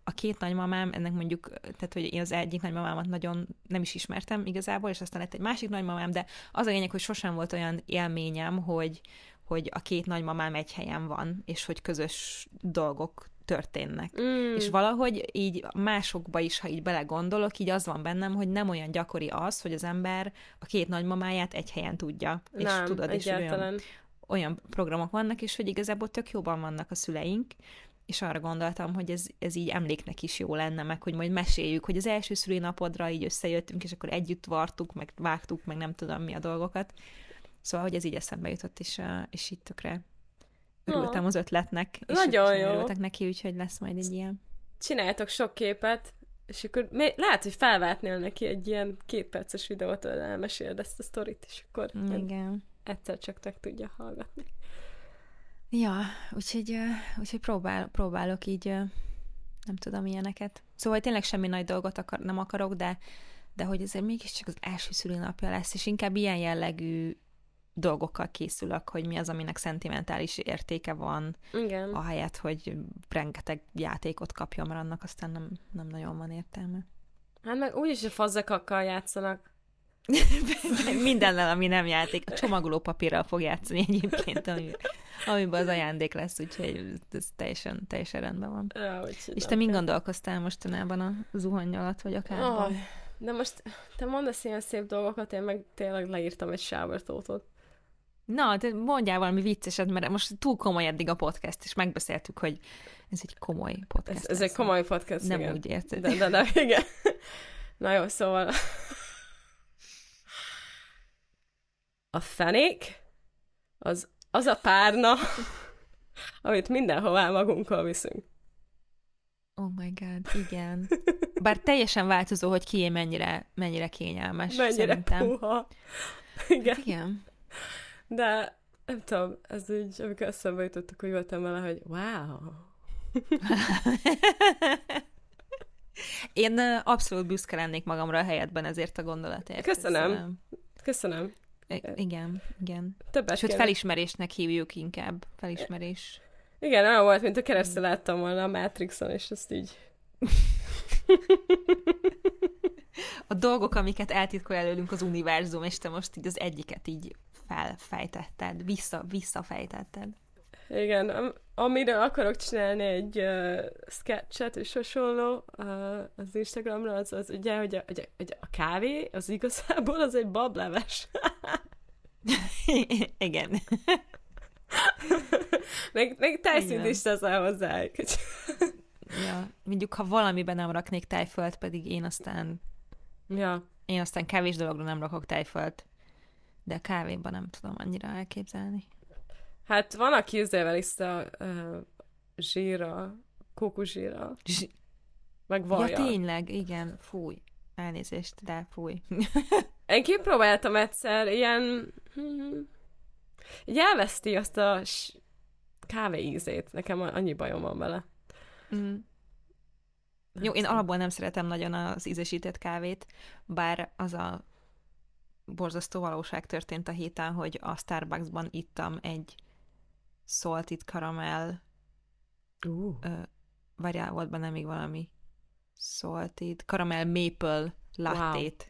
a két nagymamám, ennek mondjuk, tehát hogy én az egyik nagymamámat nagyon nem is ismertem igazából, és aztán lett egy másik nagymamám, de az a lényeg, hogy sosem volt olyan élményem, hogy, hogy a két nagymamám egy helyen van, és hogy közös dolgok történnek. Mm. És valahogy így másokba is, ha így belegondolok, így az van bennem, hogy nem olyan gyakori az, hogy az ember a két nagymamáját egy helyen tudja. És nem, tudod, és olyan, egyáltalán. olyan programok vannak, és hogy igazából tök jóban vannak a szüleink, és arra gondoltam, hogy ez, ez így emléknek is jó lenne, meg hogy majd meséljük, hogy az első szülinapodra így összejöttünk, és akkor együtt vartuk, meg vágtuk, meg nem tudom mi a dolgokat. Szóval, hogy ez így eszembe jutott, és, és így tökre örültem az ötletnek. És Nagyon jó. Örültek neki, úgyhogy lesz majd egy ilyen. Csináljátok sok képet, és akkor may- lehet, hogy felváltnél neki egy ilyen kétperces videót, ahol elmeséld ezt a sztorit, és akkor Igen. egyszer csak meg tudja hallgatni. Ja, úgyhogy, úgyhogy próbál, próbálok így, nem tudom, ilyeneket. Szóval tényleg semmi nagy dolgot akar, nem akarok, de, de hogy azért mégiscsak az első szülinapja lesz, és inkább ilyen jellegű dolgokkal készülök, hogy mi az, aminek szentimentális értéke van, Igen. ahelyett, hogy rengeteg játékot kapjon, mert annak aztán nem, nem nagyon van értelme. Hát meg úgyis a fazzakakkal játszanak. Mindennel, ami nem játék. A csomagoló papírral fog játszani egyébként, ami, amiben az ajándék lesz, úgyhogy ez teljesen, teljesen rendben van. Ja, És te mind gondolkoztál mostanában a zuhany alatt, vagy akár? Oh, de most te mondasz ilyen szép dolgokat, én meg tényleg leírtam egy sávortótot. Na, de mondjál valami vicceset, mert most túl komoly eddig a podcast, és megbeszéltük, hogy ez egy komoly podcast. Ez, ez egy komoly podcast, Nem igen. úgy érted. De, de, de, igen. Na jó, szóval... A fenék az, az a párna, amit mindenhová magunkkal viszünk. Oh my god, igen. Bár teljesen változó, hogy kié mennyire, mennyire kényelmes, Mennyire szerintem. puha. Igen. Igen. De nem tudom, ez így, amikor eszembe jutottuk, hogy voltam vele, hogy wow. Én abszolút büszke lennék magamra a helyetben ezért a gondolatért. Köszönöm. Ez, Köszönöm. Igen, igen. Többet Sőt, kéne. felismerésnek hívjuk inkább. Felismerés. Igen, olyan volt, mint a keresztül láttam volna a Matrixon, és ezt így... A dolgok, amiket eltitkol előlünk az univerzum, és te most így az egyiket így felfejtetted, vissza, visszafejtetted. Igen, am- amiről akarok csinálni egy uh, sketchet és hasonló uh, az Instagramra, az, az ugye, hogy a, a, hogy a kávé az igazából az egy bableves. igen. meg, meg tejszint is teszel hozzá. ja. Mondjuk, ha valamiben nem raknék tejfölt, pedig én aztán ja. én aztán kevés dologra nem rakok tejfölt. De a kávéban nem tudom annyira elképzelni. Hát van, aki üzével iszta uh, zsírra, kókuszsírra, Zsí- meg Ja, vajjal. tényleg, igen, fúj. Elnézést, de fúj. Én kipróbáltam egyszer, ilyen... hm, így elveszti azt a kávé ízét. Nekem annyi bajom van vele. Mm. Jó, én alapból nem szeretem nagyon az ízesített kávét, bár az a borzasztó valóság történt a héten, hogy a Starbucksban ittam egy salted caramel, Uh. ö, várjál, volt benne még valami salted, caramel maple lattét,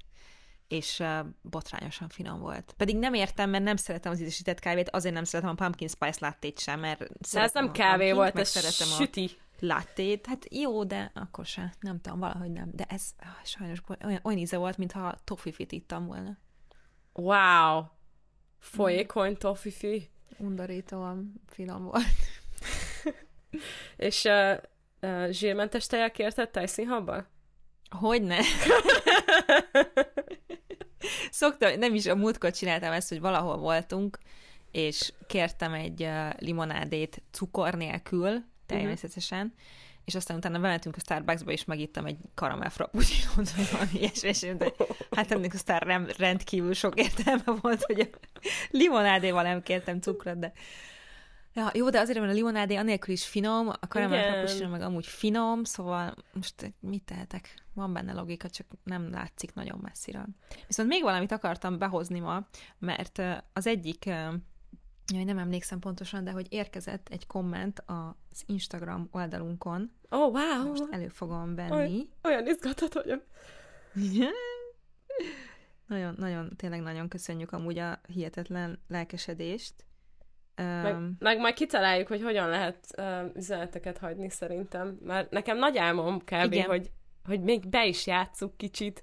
és uh, botrányosan finom volt. Pedig nem értem, mert nem szeretem az ízesített kávét, azért nem szeretem a pumpkin spice lattét sem, mert De ez szeretem nem a kávé volt, ez szeretem a süti. lattét. Hát jó, de akkor se. Nem tudom, valahogy nem. De ez ah, sajnos olyan, olyan íze volt, mintha toffifit ittam volna. Wow! Folyékony tofifi. Undorítóan finom volt. És uh, uh, zsírmentes tejjel kérted tejszínhabban? Hogyne? Szoktam, nem is a múltkor csináltam ezt, hogy valahol voltunk, és kértem egy uh, limonádét cukor nélkül, természetesen, és aztán utána bementünk a Starbucksba, és megittam egy karamell frappuccinót, vagy valami ilyesmi, és de hát ennek aztán rem, rendkívül sok értelme volt, hogy a limonádéval nem kértem cukrot, de Ja, jó, de azért, mert a limonádé anélkül is finom, a karamell frappuccino meg amúgy finom, szóval most mit tehetek? Van benne logika, csak nem látszik nagyon messziről. Viszont még valamit akartam behozni ma, mert az egyik, jaj, nem emlékszem pontosan, de hogy érkezett egy komment az Instagram oldalunkon, Oh, wow! most elő fogom venni. Olyan izgatott vagyok. nagyon, nagyon, tényleg nagyon köszönjük amúgy a hihetetlen lelkesedést. Meg, Um, meg majd kitaláljuk, hogy hogyan lehet uh, üzeneteket hagyni szerintem. Mert nekem nagy álmom kb., Igen. hogy, hogy még be is játsszuk kicsit.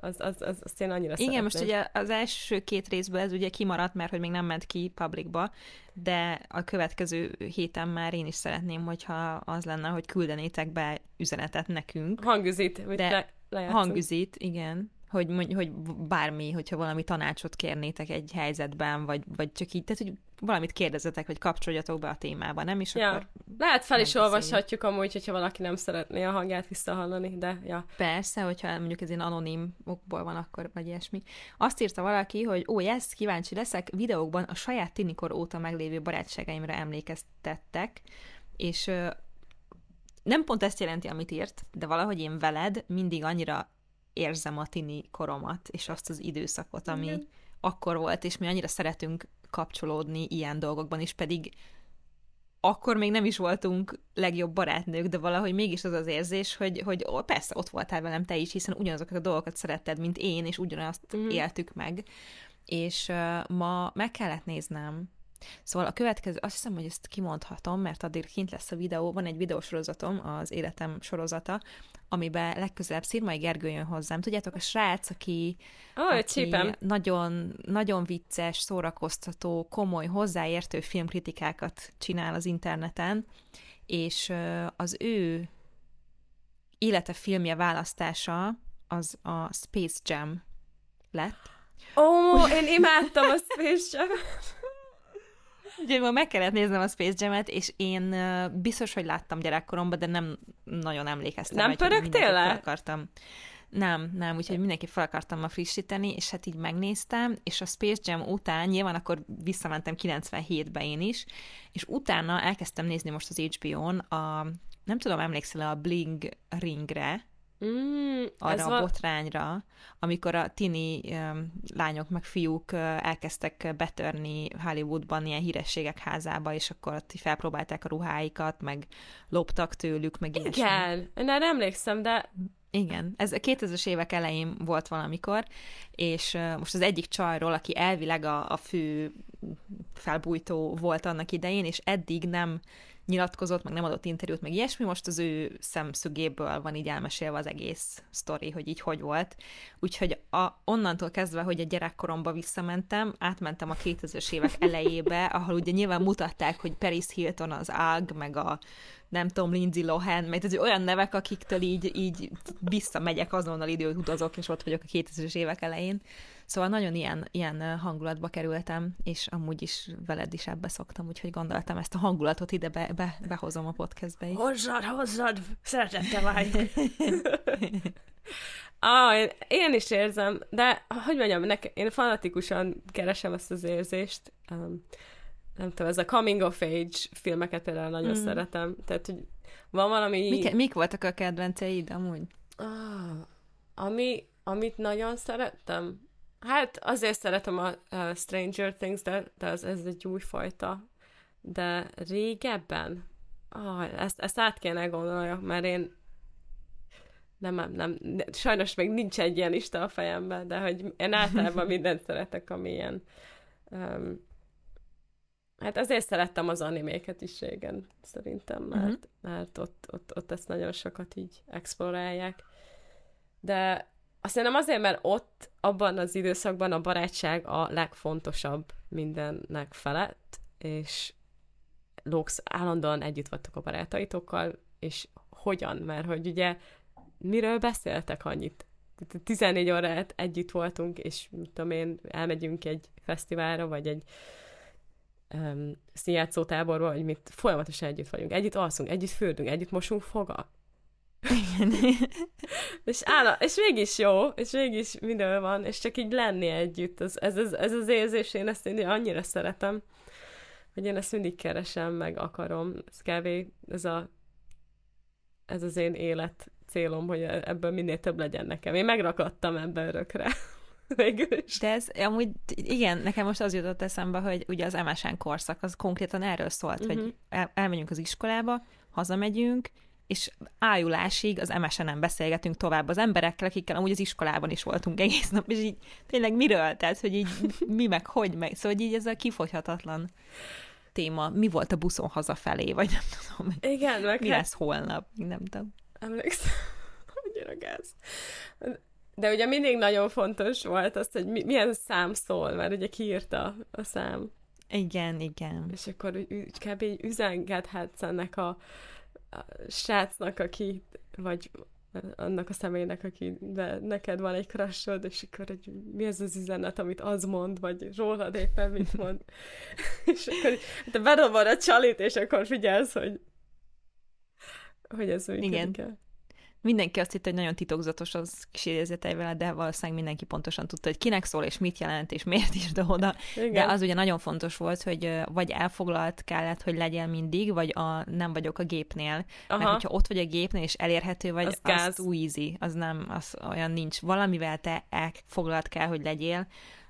Az, az, az, azt én annyira igen, most szeretném. ugye az első két részből ez ugye kimaradt, mert hogy még nem ment ki publicba, de a következő héten már én is szeretném, hogyha az lenne, hogy küldenétek be üzenetet nekünk. Hangüzít, hogy De le, lejátszunk. Hangüzít, igen. Hogy, hogy bármi, hogyha valami tanácsot kérnétek egy helyzetben, vagy, vagy csak így, tehát hogy valamit kérdezzetek, vagy kapcsoljatok be a témába, nem? És Ja. akkor Lehet fel is olvashatjuk amúgy, hogyha valaki nem szeretné a hangját visszahallani, de ja. Persze, hogyha mondjuk ez ilyen anonim okból van, akkor vagy ilyesmi. Azt írta valaki, hogy ó, yes, kíváncsi leszek, videókban a saját tinikor óta meglévő barátságaimra emlékeztettek, és nem pont ezt jelenti, amit írt, de valahogy én veled mindig annyira érzem a tini koromat, és azt az időszakot, ami Igen. akkor volt, és mi annyira szeretünk kapcsolódni ilyen dolgokban is, pedig akkor még nem is voltunk legjobb barátnők, de valahogy mégis az az érzés, hogy, hogy ó, persze ott voltál velem te is, hiszen ugyanazokat a dolgokat szeretted, mint én, és ugyanazt mm. éltük meg. És uh, ma meg kellett néznem. Szóval a következő, azt hiszem, hogy ezt kimondhatom, mert addig kint lesz a videó, van egy videósorozatom, az életem sorozata, amiben legközelebb Szirmai Gergő jön hozzám. Tudjátok, a srác, aki, oh, aki csípem. nagyon, nagyon vicces, szórakoztató, komoly, hozzáértő filmkritikákat csinál az interneten, és az ő élete filmje választása az a Space Jam lett. Ó, én imádtam a Space Jam. Úgyhogy ma meg kellett néznem a Space Jam-et, és én biztos, hogy láttam gyerekkoromban, de nem nagyon emlékeztem. Nem pörögtél le? akartam. Nem, nem, úgyhogy mindenki fel akartam ma frissíteni, és hát így megnéztem, és a Space Jam után, nyilván akkor visszamentem 97-be én is, és utána elkezdtem nézni most az HBO-n a, nem tudom, emlékszel a Bling Ringre, Mm, arra ez a van... botrányra, amikor a tini um, lányok meg fiúk uh, elkezdtek betörni Hollywoodban ilyen hírességek házába, és akkor ott felpróbálták a ruháikat, meg loptak tőlük, meg ilyesmi. Igen, én erre emlékszem, de Igen, ez a 2000-es évek elején volt valamikor, és uh, most az egyik csajról, aki elvileg a, a fő felbújtó volt annak idején, és eddig nem nyilatkozott, meg nem adott interjút, meg ilyesmi, most az ő szemszögéből van így elmesélve az egész sztori, hogy így hogy volt. Úgyhogy a, onnantól kezdve, hogy a gyerekkoromba visszamentem, átmentem a 2000-es évek elejébe, ahol ugye nyilván mutatták, hogy Paris Hilton az ág, meg a nem tudom, Lindsay Lohan, tehát, hogy olyan nevek, akiktől így, így visszamegyek, azonnal időt utazok, és ott vagyok a 2000-es évek elején. Szóval nagyon ilyen, ilyen hangulatba kerültem, és amúgy is veled is ebbe szoktam, úgyhogy gondoltam ezt a hangulatot ide be, be, behozom a podcastbe is. hozzad, hozzad, szeretettel várjuk. ah, én, én is érzem, de hogy mondjam, nek, én fanatikusan keresem ezt az érzést. Um, nem tudom, ez a coming of age filmeket például nagyon mm. szeretem. Tehát, hogy van valami... Mik, mik voltak a kedvenceid amúgy? Ah, ami, amit nagyon szerettem? Hát azért szeretem a, a Stranger Things, de, de az, ez egy új fajta. De régebben? Ah, ezt, ezt át kéne gondoljak, mert én nem, nem, nem, ne- sajnos még nincs egy ilyen lista a fejemben, de hogy én általában mindent szeretek, ami ilyen um, Hát azért szerettem az animéket is régen, szerintem, mert, uh-huh. mert ott, ott, ott ezt nagyon sokat így explorálják. De azt hiszem azért, mert ott, abban az időszakban a barátság a legfontosabb mindennek felett, és Lux állandóan együtt vagytok a barátaitokkal, és hogyan, mert hogy ugye miről beszéltek annyit? 14 órát együtt voltunk, és mit tudom én, elmegyünk egy fesztiválra, vagy egy um, színjátszótáborba, vagy mit, folyamatosan együtt vagyunk. Együtt alszunk, együtt fürdünk, együtt mosunk foga. és, áll, és mégis jó, és mégis minden van, és csak így lenni együtt. Ez, ez, ez, ez az érzés, én ezt én annyira szeretem, hogy én ezt mindig keresem, meg akarom. Ez kb. ez a ez az én élet célom, hogy ebből minél több legyen nekem. Én megrakadtam ebben örökre. Végül is. De ez amúgy, igen, nekem most az jutott eszembe, hogy ugye az MSN korszak, az konkrétan erről szólt, uh-huh. hogy el, elmegyünk az iskolába, hazamegyünk, és ájulásig az MSN-en beszélgetünk tovább az emberekkel, akikkel amúgy az iskolában is voltunk egész nap, és így tényleg miről? Tehát, hogy így mi meg, hogy meg. Szóval hogy így ez a kifogyhatatlan. téma, mi volt a buszon hazafelé, vagy nem tudom. Igen, meg Mi hát- lesz holnap, nem tudom. Emlékszem, annyira gáz. De ugye mindig nagyon fontos volt az, hogy mi, milyen szám szól, mert ugye kiírta a szám. Igen, igen. És akkor úgy, úgy kb. így üzengethetsz ennek a, a srácnak, aki, vagy annak a személynek, aki de neked van egy crushod, és akkor hogy mi az az üzenet, amit az mond, vagy rólad éppen mit mond. és akkor te bedobod a csalit, és akkor figyelsz, hogy hogy ez működik Igen. el. Mindenki azt hitte, hogy nagyon titokzatos az kis idézeteivel, de valószínűleg mindenki pontosan tudta, hogy kinek szól, és mit jelent, és miért is de oda. Igen. De az ugye nagyon fontos volt, hogy vagy elfoglalt kellett, hogy legyen mindig, vagy a nem vagyok a gépnél. Aha. Mert hogyha ott vagy a gépnél, és elérhető vagy, Az gáz. az too easy, az nem, az olyan nincs. Valamivel te elfoglalt kell, hogy legyél,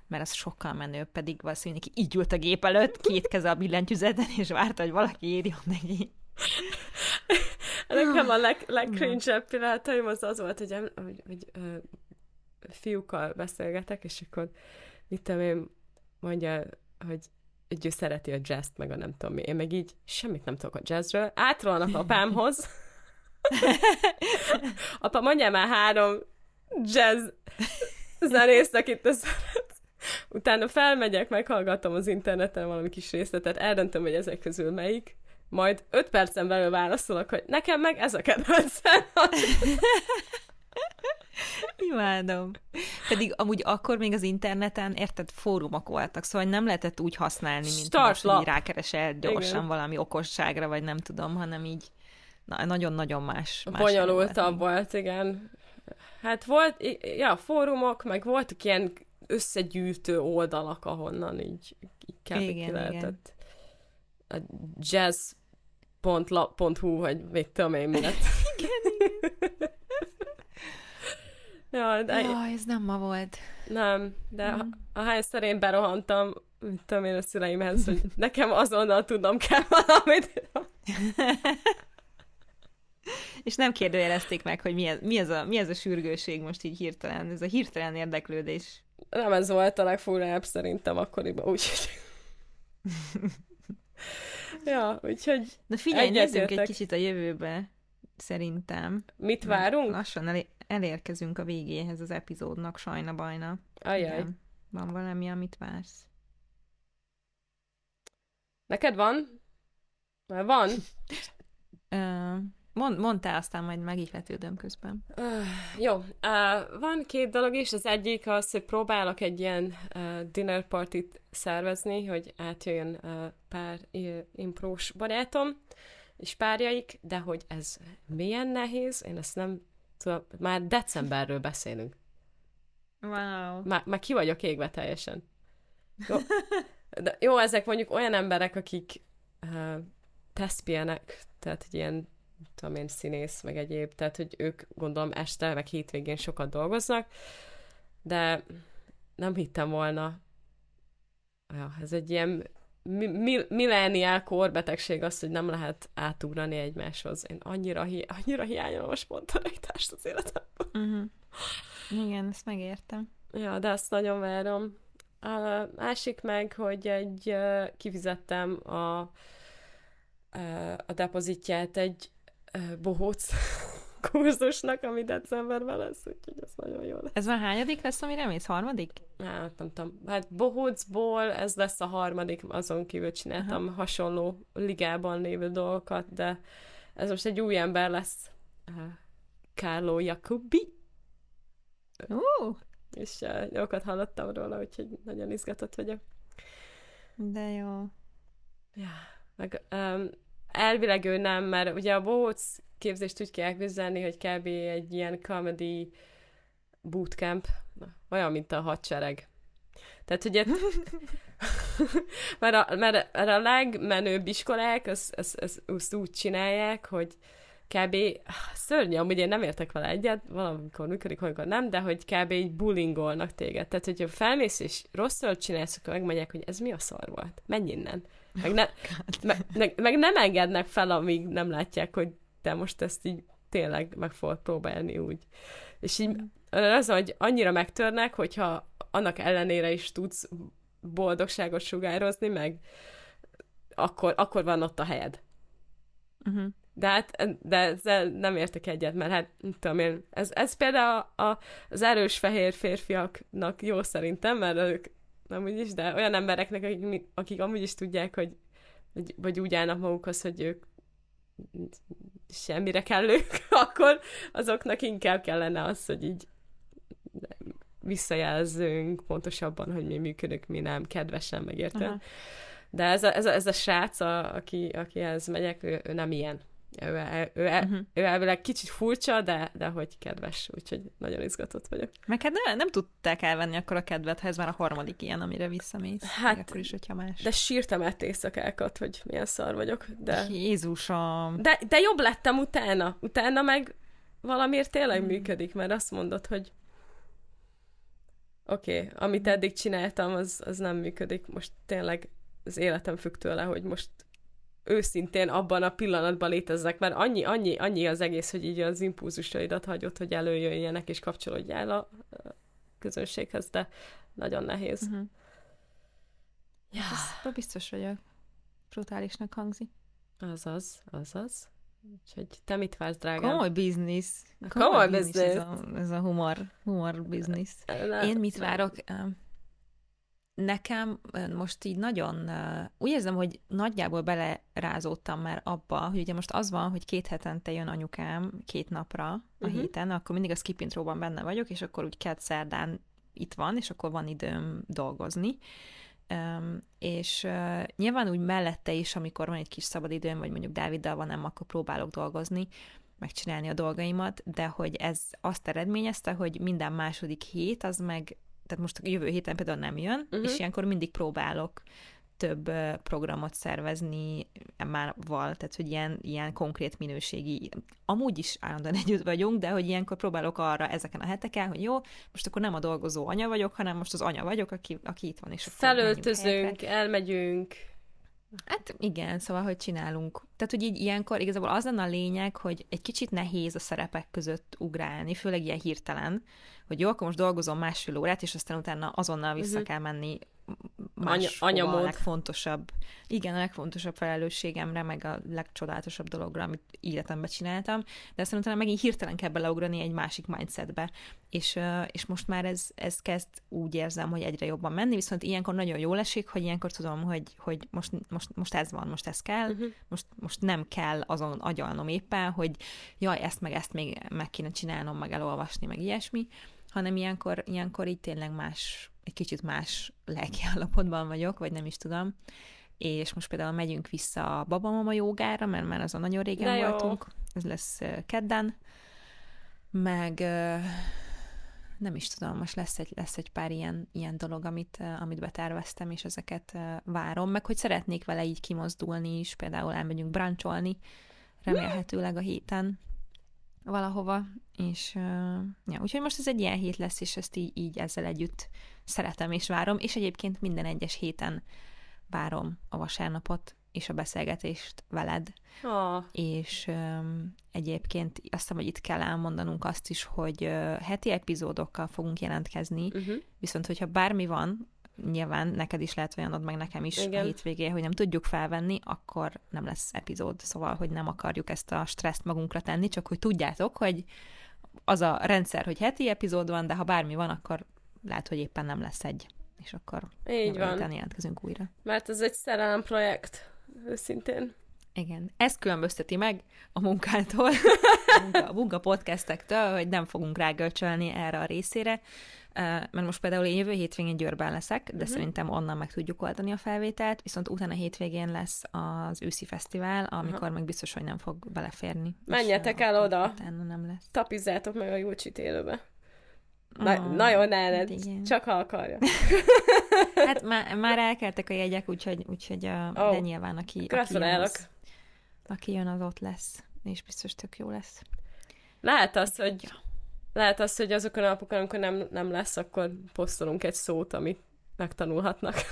mert az sokkal menőbb, pedig valószínűleg így ült a gép előtt, két keze a billentyűzeten, és várta, hogy valaki írjon neki. Nekem a leg, legcringe pillanataim az az volt, hogy, em- hogy, hogy ö, fiúkkal beszélgetek, és akkor mit tudom én, mondja, hogy hogy ő szereti a jazzt, meg a nem tudom mi. Én meg így semmit nem tudok a jazzről. Átrolnak apámhoz. Apa, mondjál már három jazz zenészt, akit te szeretsz. Utána felmegyek, meghallgatom az interneten valami kis részletet, eldöntöm, hogy ezek közül melyik, majd öt percen belül válaszolok, hogy nekem meg ez a kedvencem. Imádom. Pedig amúgy akkor még az interneten, érted, fórumok voltak, szóval nem lehetett úgy használni, mint Start most, rákeresel gyorsan Igen. valami okosságra, vagy nem tudom, hanem így na, nagyon-nagyon más. más Bonyolultabb volt, igen. Hát volt, ja, fórumok, meg voltak ilyen összegyűjtő oldalak, ahonnan így, így kb. Igen, ki igen. Lehetett. A jazz.la.hu, vagy mit tudom én, mi lett. ja, de Jaj, ez nem ma volt. nem, de mm. ahányszor én berohantam, mit tudom én a szüleimhez, hogy nekem azonnal tudnom kell valamit. És nem kérdőjelezték meg, hogy mi ez, mi, ez a, mi ez a sürgőség most így hirtelen, ez a hirtelen érdeklődés. Nem ez volt a legfurrább szerintem akkoriban, úgyhogy... ja, úgyhogy Na figyelj, nézzünk egy kicsit a jövőbe, szerintem. mit várunk? Lassan elé- elérkezünk a végéhez az epizódnak, sajna bajna. Ajaj. Igen. Van valami, amit vársz? Neked van? Már van? Mond, mondtál, aztán majd megihletődöm közben. Uh, jó, uh, van két dolog is. Az egyik az, hogy próbálok egy ilyen uh, dinner partit szervezni, hogy átjöjjön uh, pár uh, imprós barátom és párjaik, de hogy ez milyen nehéz, én ezt nem tudom, már decemberről beszélünk. Wow. Már, már ki vagyok égve teljesen. Jó, de jó, ezek mondjuk olyan emberek, akik uh, teszpienek, tehát ilyen, tudom én, színész, meg egyéb, tehát hogy ők gondolom este, meg hétvégén sokat dolgoznak, de nem hittem volna, ja, ez egy ilyen mi- mi- millenial korbetegség az, hogy nem lehet átugrani egymáshoz. Én annyira, hi- annyira hiányolom a spontaneitást az életemben. Uh-huh. Igen, ezt megértem. Ja, de azt nagyon várom. A másik meg, hogy egy kifizettem a, a depozitját egy bohóc kurzusnak, ami decemberben lesz, úgyhogy ez nagyon jó lesz. Ez már hányadik lesz, amire mész? Harmadik? Hát nem tudom, hát bohócból ez lesz a harmadik, azon kívül csináltam Aha. hasonló ligában lévő dolgokat, de ez most egy új ember lesz, Carlo Jacobi, Uh, és uh, jókat hallottam róla, úgyhogy nagyon izgatott vagyok. de jó. Ja, meg um, elvileg ő nem, mert ugye a bohóc képzést úgy kell elképzelni, hogy kb. egy ilyen comedy bootcamp, olyan, mint a hadsereg. Tehát ugye, mert, a, mert, mert a legmenőbb iskolák azt az, az, az úgy csinálják, hogy kb. szörnyű, amúgy én nem értek vele egyet, valamikor működik, valamikor nem, de hogy kb. így bullyingolnak téged. Tehát, hogyha felmész és rosszul csinálsz, akkor megmondják, hogy ez mi a szar volt. Menj innen. Meg, ne, meg, meg, meg nem engednek fel, amíg nem látják, hogy te most ezt így tényleg meg fogod próbálni úgy. És így az, hogy annyira megtörnek, hogyha annak ellenére is tudsz boldogságot sugározni, meg akkor, akkor van ott a helyed. Uh-huh. De hát de ezzel nem értek egyet, mert hát nem tudom én, ez, ez például a, a, az erős fehér férfiaknak jó szerintem, mert ők nem úgyis, de olyan embereknek, akik, akik amúgy is tudják, hogy vagy, vagy úgy állnak magukhoz, hogy ők semmire kellők, akkor azoknak inkább kellene az, hogy így visszajelzünk pontosabban, hogy mi működik, mi nem, kedvesen, megérted? De ez a, ez a, ez a srác, a, aki, akihez megyek, ő, ő nem ilyen. Ő, ő, ő, uh-huh. ő elvileg kicsit furcsa, de, de hogy kedves, úgyhogy nagyon izgatott vagyok. Meg hát nem, nem tudták elvenni akkor a kedvet, ha ez már a harmadik ilyen, amire visszamész. Hát, akkor is, hogyha más. De sírtam ett éjszakákat, hogy milyen szar vagyok. De... Jézusom! De, de jobb lettem utána. Utána meg valamiért tényleg hmm. működik, mert azt mondod, hogy oké, okay, amit eddig csináltam, az, az nem működik. Most tényleg az életem függ tőle, hogy most őszintén abban a pillanatban léteznek, mert annyi, annyi, annyi az egész, hogy így az impulzusaidat hagyott, hogy előjöjjenek és kapcsolódjál a közönséghez, de nagyon nehéz. Uh-huh. Ja. Ezt biztos vagyok. Brutálisnak hangzik. Azaz, azaz. Úgyhogy te mit vársz, drágám? Komoly biznisz. Komoly, Komoly biznisz. Ez a, ez a humor, humor biznisz. Én mit várok? Nekem most így nagyon, úgy érzem, hogy nagyjából belerázódtam már abba, hogy ugye most az van, hogy két hetente jön anyukám két napra a uh-huh. héten, akkor mindig a skip intróban benne vagyok, és akkor úgy kedd szerdán itt van, és akkor van időm dolgozni. Um, és uh, nyilván úgy mellette is, amikor van egy kis szabadidőm, vagy mondjuk Dáviddal van, nem, akkor próbálok dolgozni, megcsinálni a dolgaimat, de hogy ez azt eredményezte, hogy minden második hét az meg tehát most a jövő héten például nem jön, uh-huh. és ilyenkor mindig próbálok több programot szervezni már val, tehát hogy ilyen, ilyen konkrét minőségi, amúgy is állandóan együtt vagyunk, de hogy ilyenkor próbálok arra ezeken a heteken, hogy jó, most akkor nem a dolgozó anya vagyok, hanem most az anya vagyok, aki, aki itt van, és Felöltözünk, elmegyünk. Hát igen, szóval, hogy csinálunk. Tehát, hogy így ilyenkor igazából az lenne a lényeg, hogy egy kicsit nehéz a szerepek között ugrálni, főleg ilyen hirtelen, hogy jó, akkor most dolgozom másfél órát, és aztán utána azonnal vissza uh-huh. kell menni más Anya, a legfontosabb, igen, a legfontosabb felelősségemre, meg a legcsodálatosabb dologra, amit életemben csináltam, de aztán utána megint hirtelen kell beleugrani egy másik mindsetbe, és, és most már ez, ez kezd úgy érzem, hogy egyre jobban menni, viszont ilyenkor nagyon jól esik, hogy ilyenkor tudom, hogy, hogy most, most, most ez van, most ez kell, uh-huh. most, most nem kell azon agyalnom éppen, hogy jaj, ezt meg ezt még meg kéne csinálnom, meg elolvasni, meg ilyesmi, hanem ilyenkor, ilyenkor így tényleg más, egy kicsit más lelki állapotban vagyok, vagy nem is tudom. És most például megyünk vissza a babamama jogára, mert már azon nagyon régen De voltunk. Jó. Ez lesz kedden. Meg nem is tudom, most lesz egy, lesz egy pár ilyen, ilyen dolog, amit, amit beterveztem, és ezeket várom, meg hogy szeretnék vele így kimozdulni is, például elmegyünk brancsolni, remélhetőleg a héten valahova, és uh, ja, úgyhogy most ez egy ilyen hét lesz, és ezt így, így ezzel együtt szeretem és várom, és egyébként minden egyes héten várom a vasárnapot és a beszélgetést veled. Oh. És um, egyébként azt hiszem, hogy itt kell elmondanunk azt is, hogy uh, heti epizódokkal fogunk jelentkezni, uh-huh. viszont hogyha bármi van, nyilván neked is lehet olyanod, meg nekem is Igen. a hétvégé, hogy nem tudjuk felvenni, akkor nem lesz epizód. Szóval, hogy nem akarjuk ezt a stresszt magunkra tenni, csak hogy tudjátok, hogy az a rendszer, hogy heti epizód van, de ha bármi van, akkor lehet, hogy éppen nem lesz egy. És akkor Így van. jelentkezünk újra. Mert ez egy szerelem projekt, őszintén. Igen. Ez különbözteti meg a munkától, a munka, a munka podcastektől, hogy nem fogunk rágölcsölni erre a részére, mert most például én jövő hétvégén Győrben leszek, de uh-huh. szerintem onnan meg tudjuk oldani a felvételt, viszont utána hétvégén lesz az őszi fesztivál, amikor uh-huh. meg biztos, hogy nem fog beleférni. Menjetek el oda! nem lesz. Tapizzátok meg a Júcsit élőbe. Na, oh, nagyon eled, csak ha akarja. hát már, már elkeltek a jegyek, úgyhogy, úgyhogy a, oh, de nyilván aki, aki, jön, az, aki jön, az ott lesz, és biztos tök jó lesz. Lehet az, hogy lehet az, hogy azokon a napokon, amikor nem, nem lesz, akkor posztolunk egy szót, amit megtanulhatnak.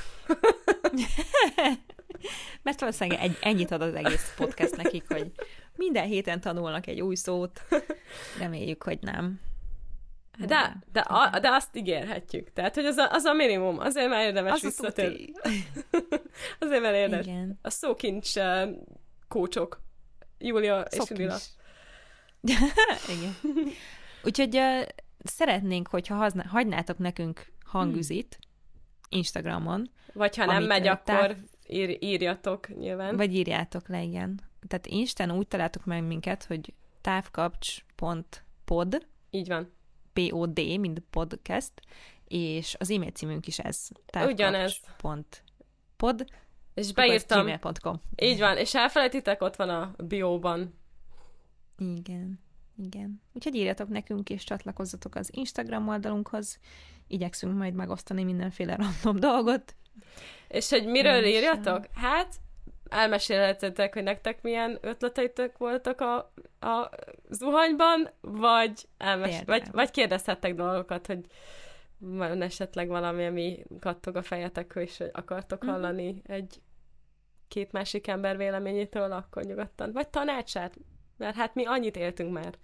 Mert valószínűleg egy, ennyit ad az egész podcast nekik, hogy minden héten tanulnak egy új szót. Reméljük, hogy nem. De, de, a, de azt ígérhetjük. Tehát, hogy az a, az a minimum. Azért már érdemes az visszatérni. Azért, mert érdes. Igen. A szókincs kócsok. Júlia és Szokis. Lila. Igen. Úgyhogy uh, szeretnénk, hogyha hazna, hagynátok nekünk hangüzit Instagramon, Vagy ha nem megy, ö, akkor táv- ír, írjatok nyilván. vagy írjátok le, igen. Tehát Instán úgy találtok meg minket, hogy távkapcs.pod, Így van. P-O-D, mint podcast, és az e-mail címünk is ez. Ugyanez. Távkapcs.pod, És beírtam. gmail.com. Így van, és elfelejtitek, ott van a bióban. Igen, igen. Úgyhogy írjatok nekünk, és csatlakozzatok az Instagram oldalunkhoz. Igyekszünk majd megosztani mindenféle random dolgot. És hogy miről Én írjatok? Hát, elmesélhetetek, hogy nektek milyen ötleteitek voltak a, a zuhanyban, vagy, elmes- vagy, Például. vagy kérdezhettek dolgokat, hogy van esetleg valami, ami kattog a fejetek, és hogy akartok Mhm. hallani egy két másik ember véleményétől, akkor nyugodtan. Vagy tanácsát, mert hát mi annyit éltünk már.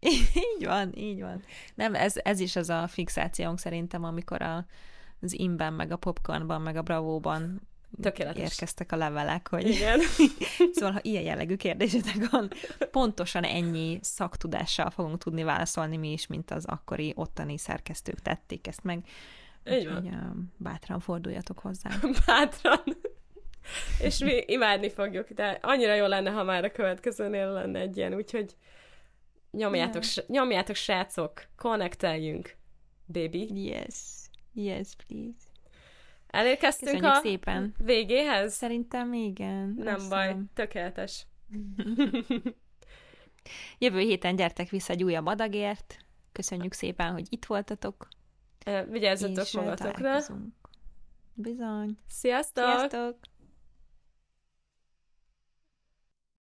így van, így van. Nem, ez, ez is az a fixációnk szerintem, amikor a, az imben, meg a popcornban, meg a bravóban Tökéletes. érkeztek a levelek, hogy Igen. szóval, ha ilyen jellegű kérdésetek van, pontosan ennyi szaktudással fogunk tudni válaszolni mi is, mint az akkori ottani szerkesztők tették ezt meg. Így van. Úgyhogy bátran forduljatok hozzá. Bátran. És mi imádni fogjuk, de annyira jó lenne, ha már a következőnél lenne egy ilyen, úgyhogy nyomjátok, Yeah. nyomjátok srácok, konnekteljünk, baby. Yes, yes, please. Elérkeztünk Köszönjük a szépen. végéhez? Szerintem igen. Nem Azt baj, tökéletes. Jövő héten gyertek vissza egy újabb adagért. Köszönjük szépen, hogy itt voltatok. Vigyázzatok magatokra. Bizony. Sziasztok! Sziasztok!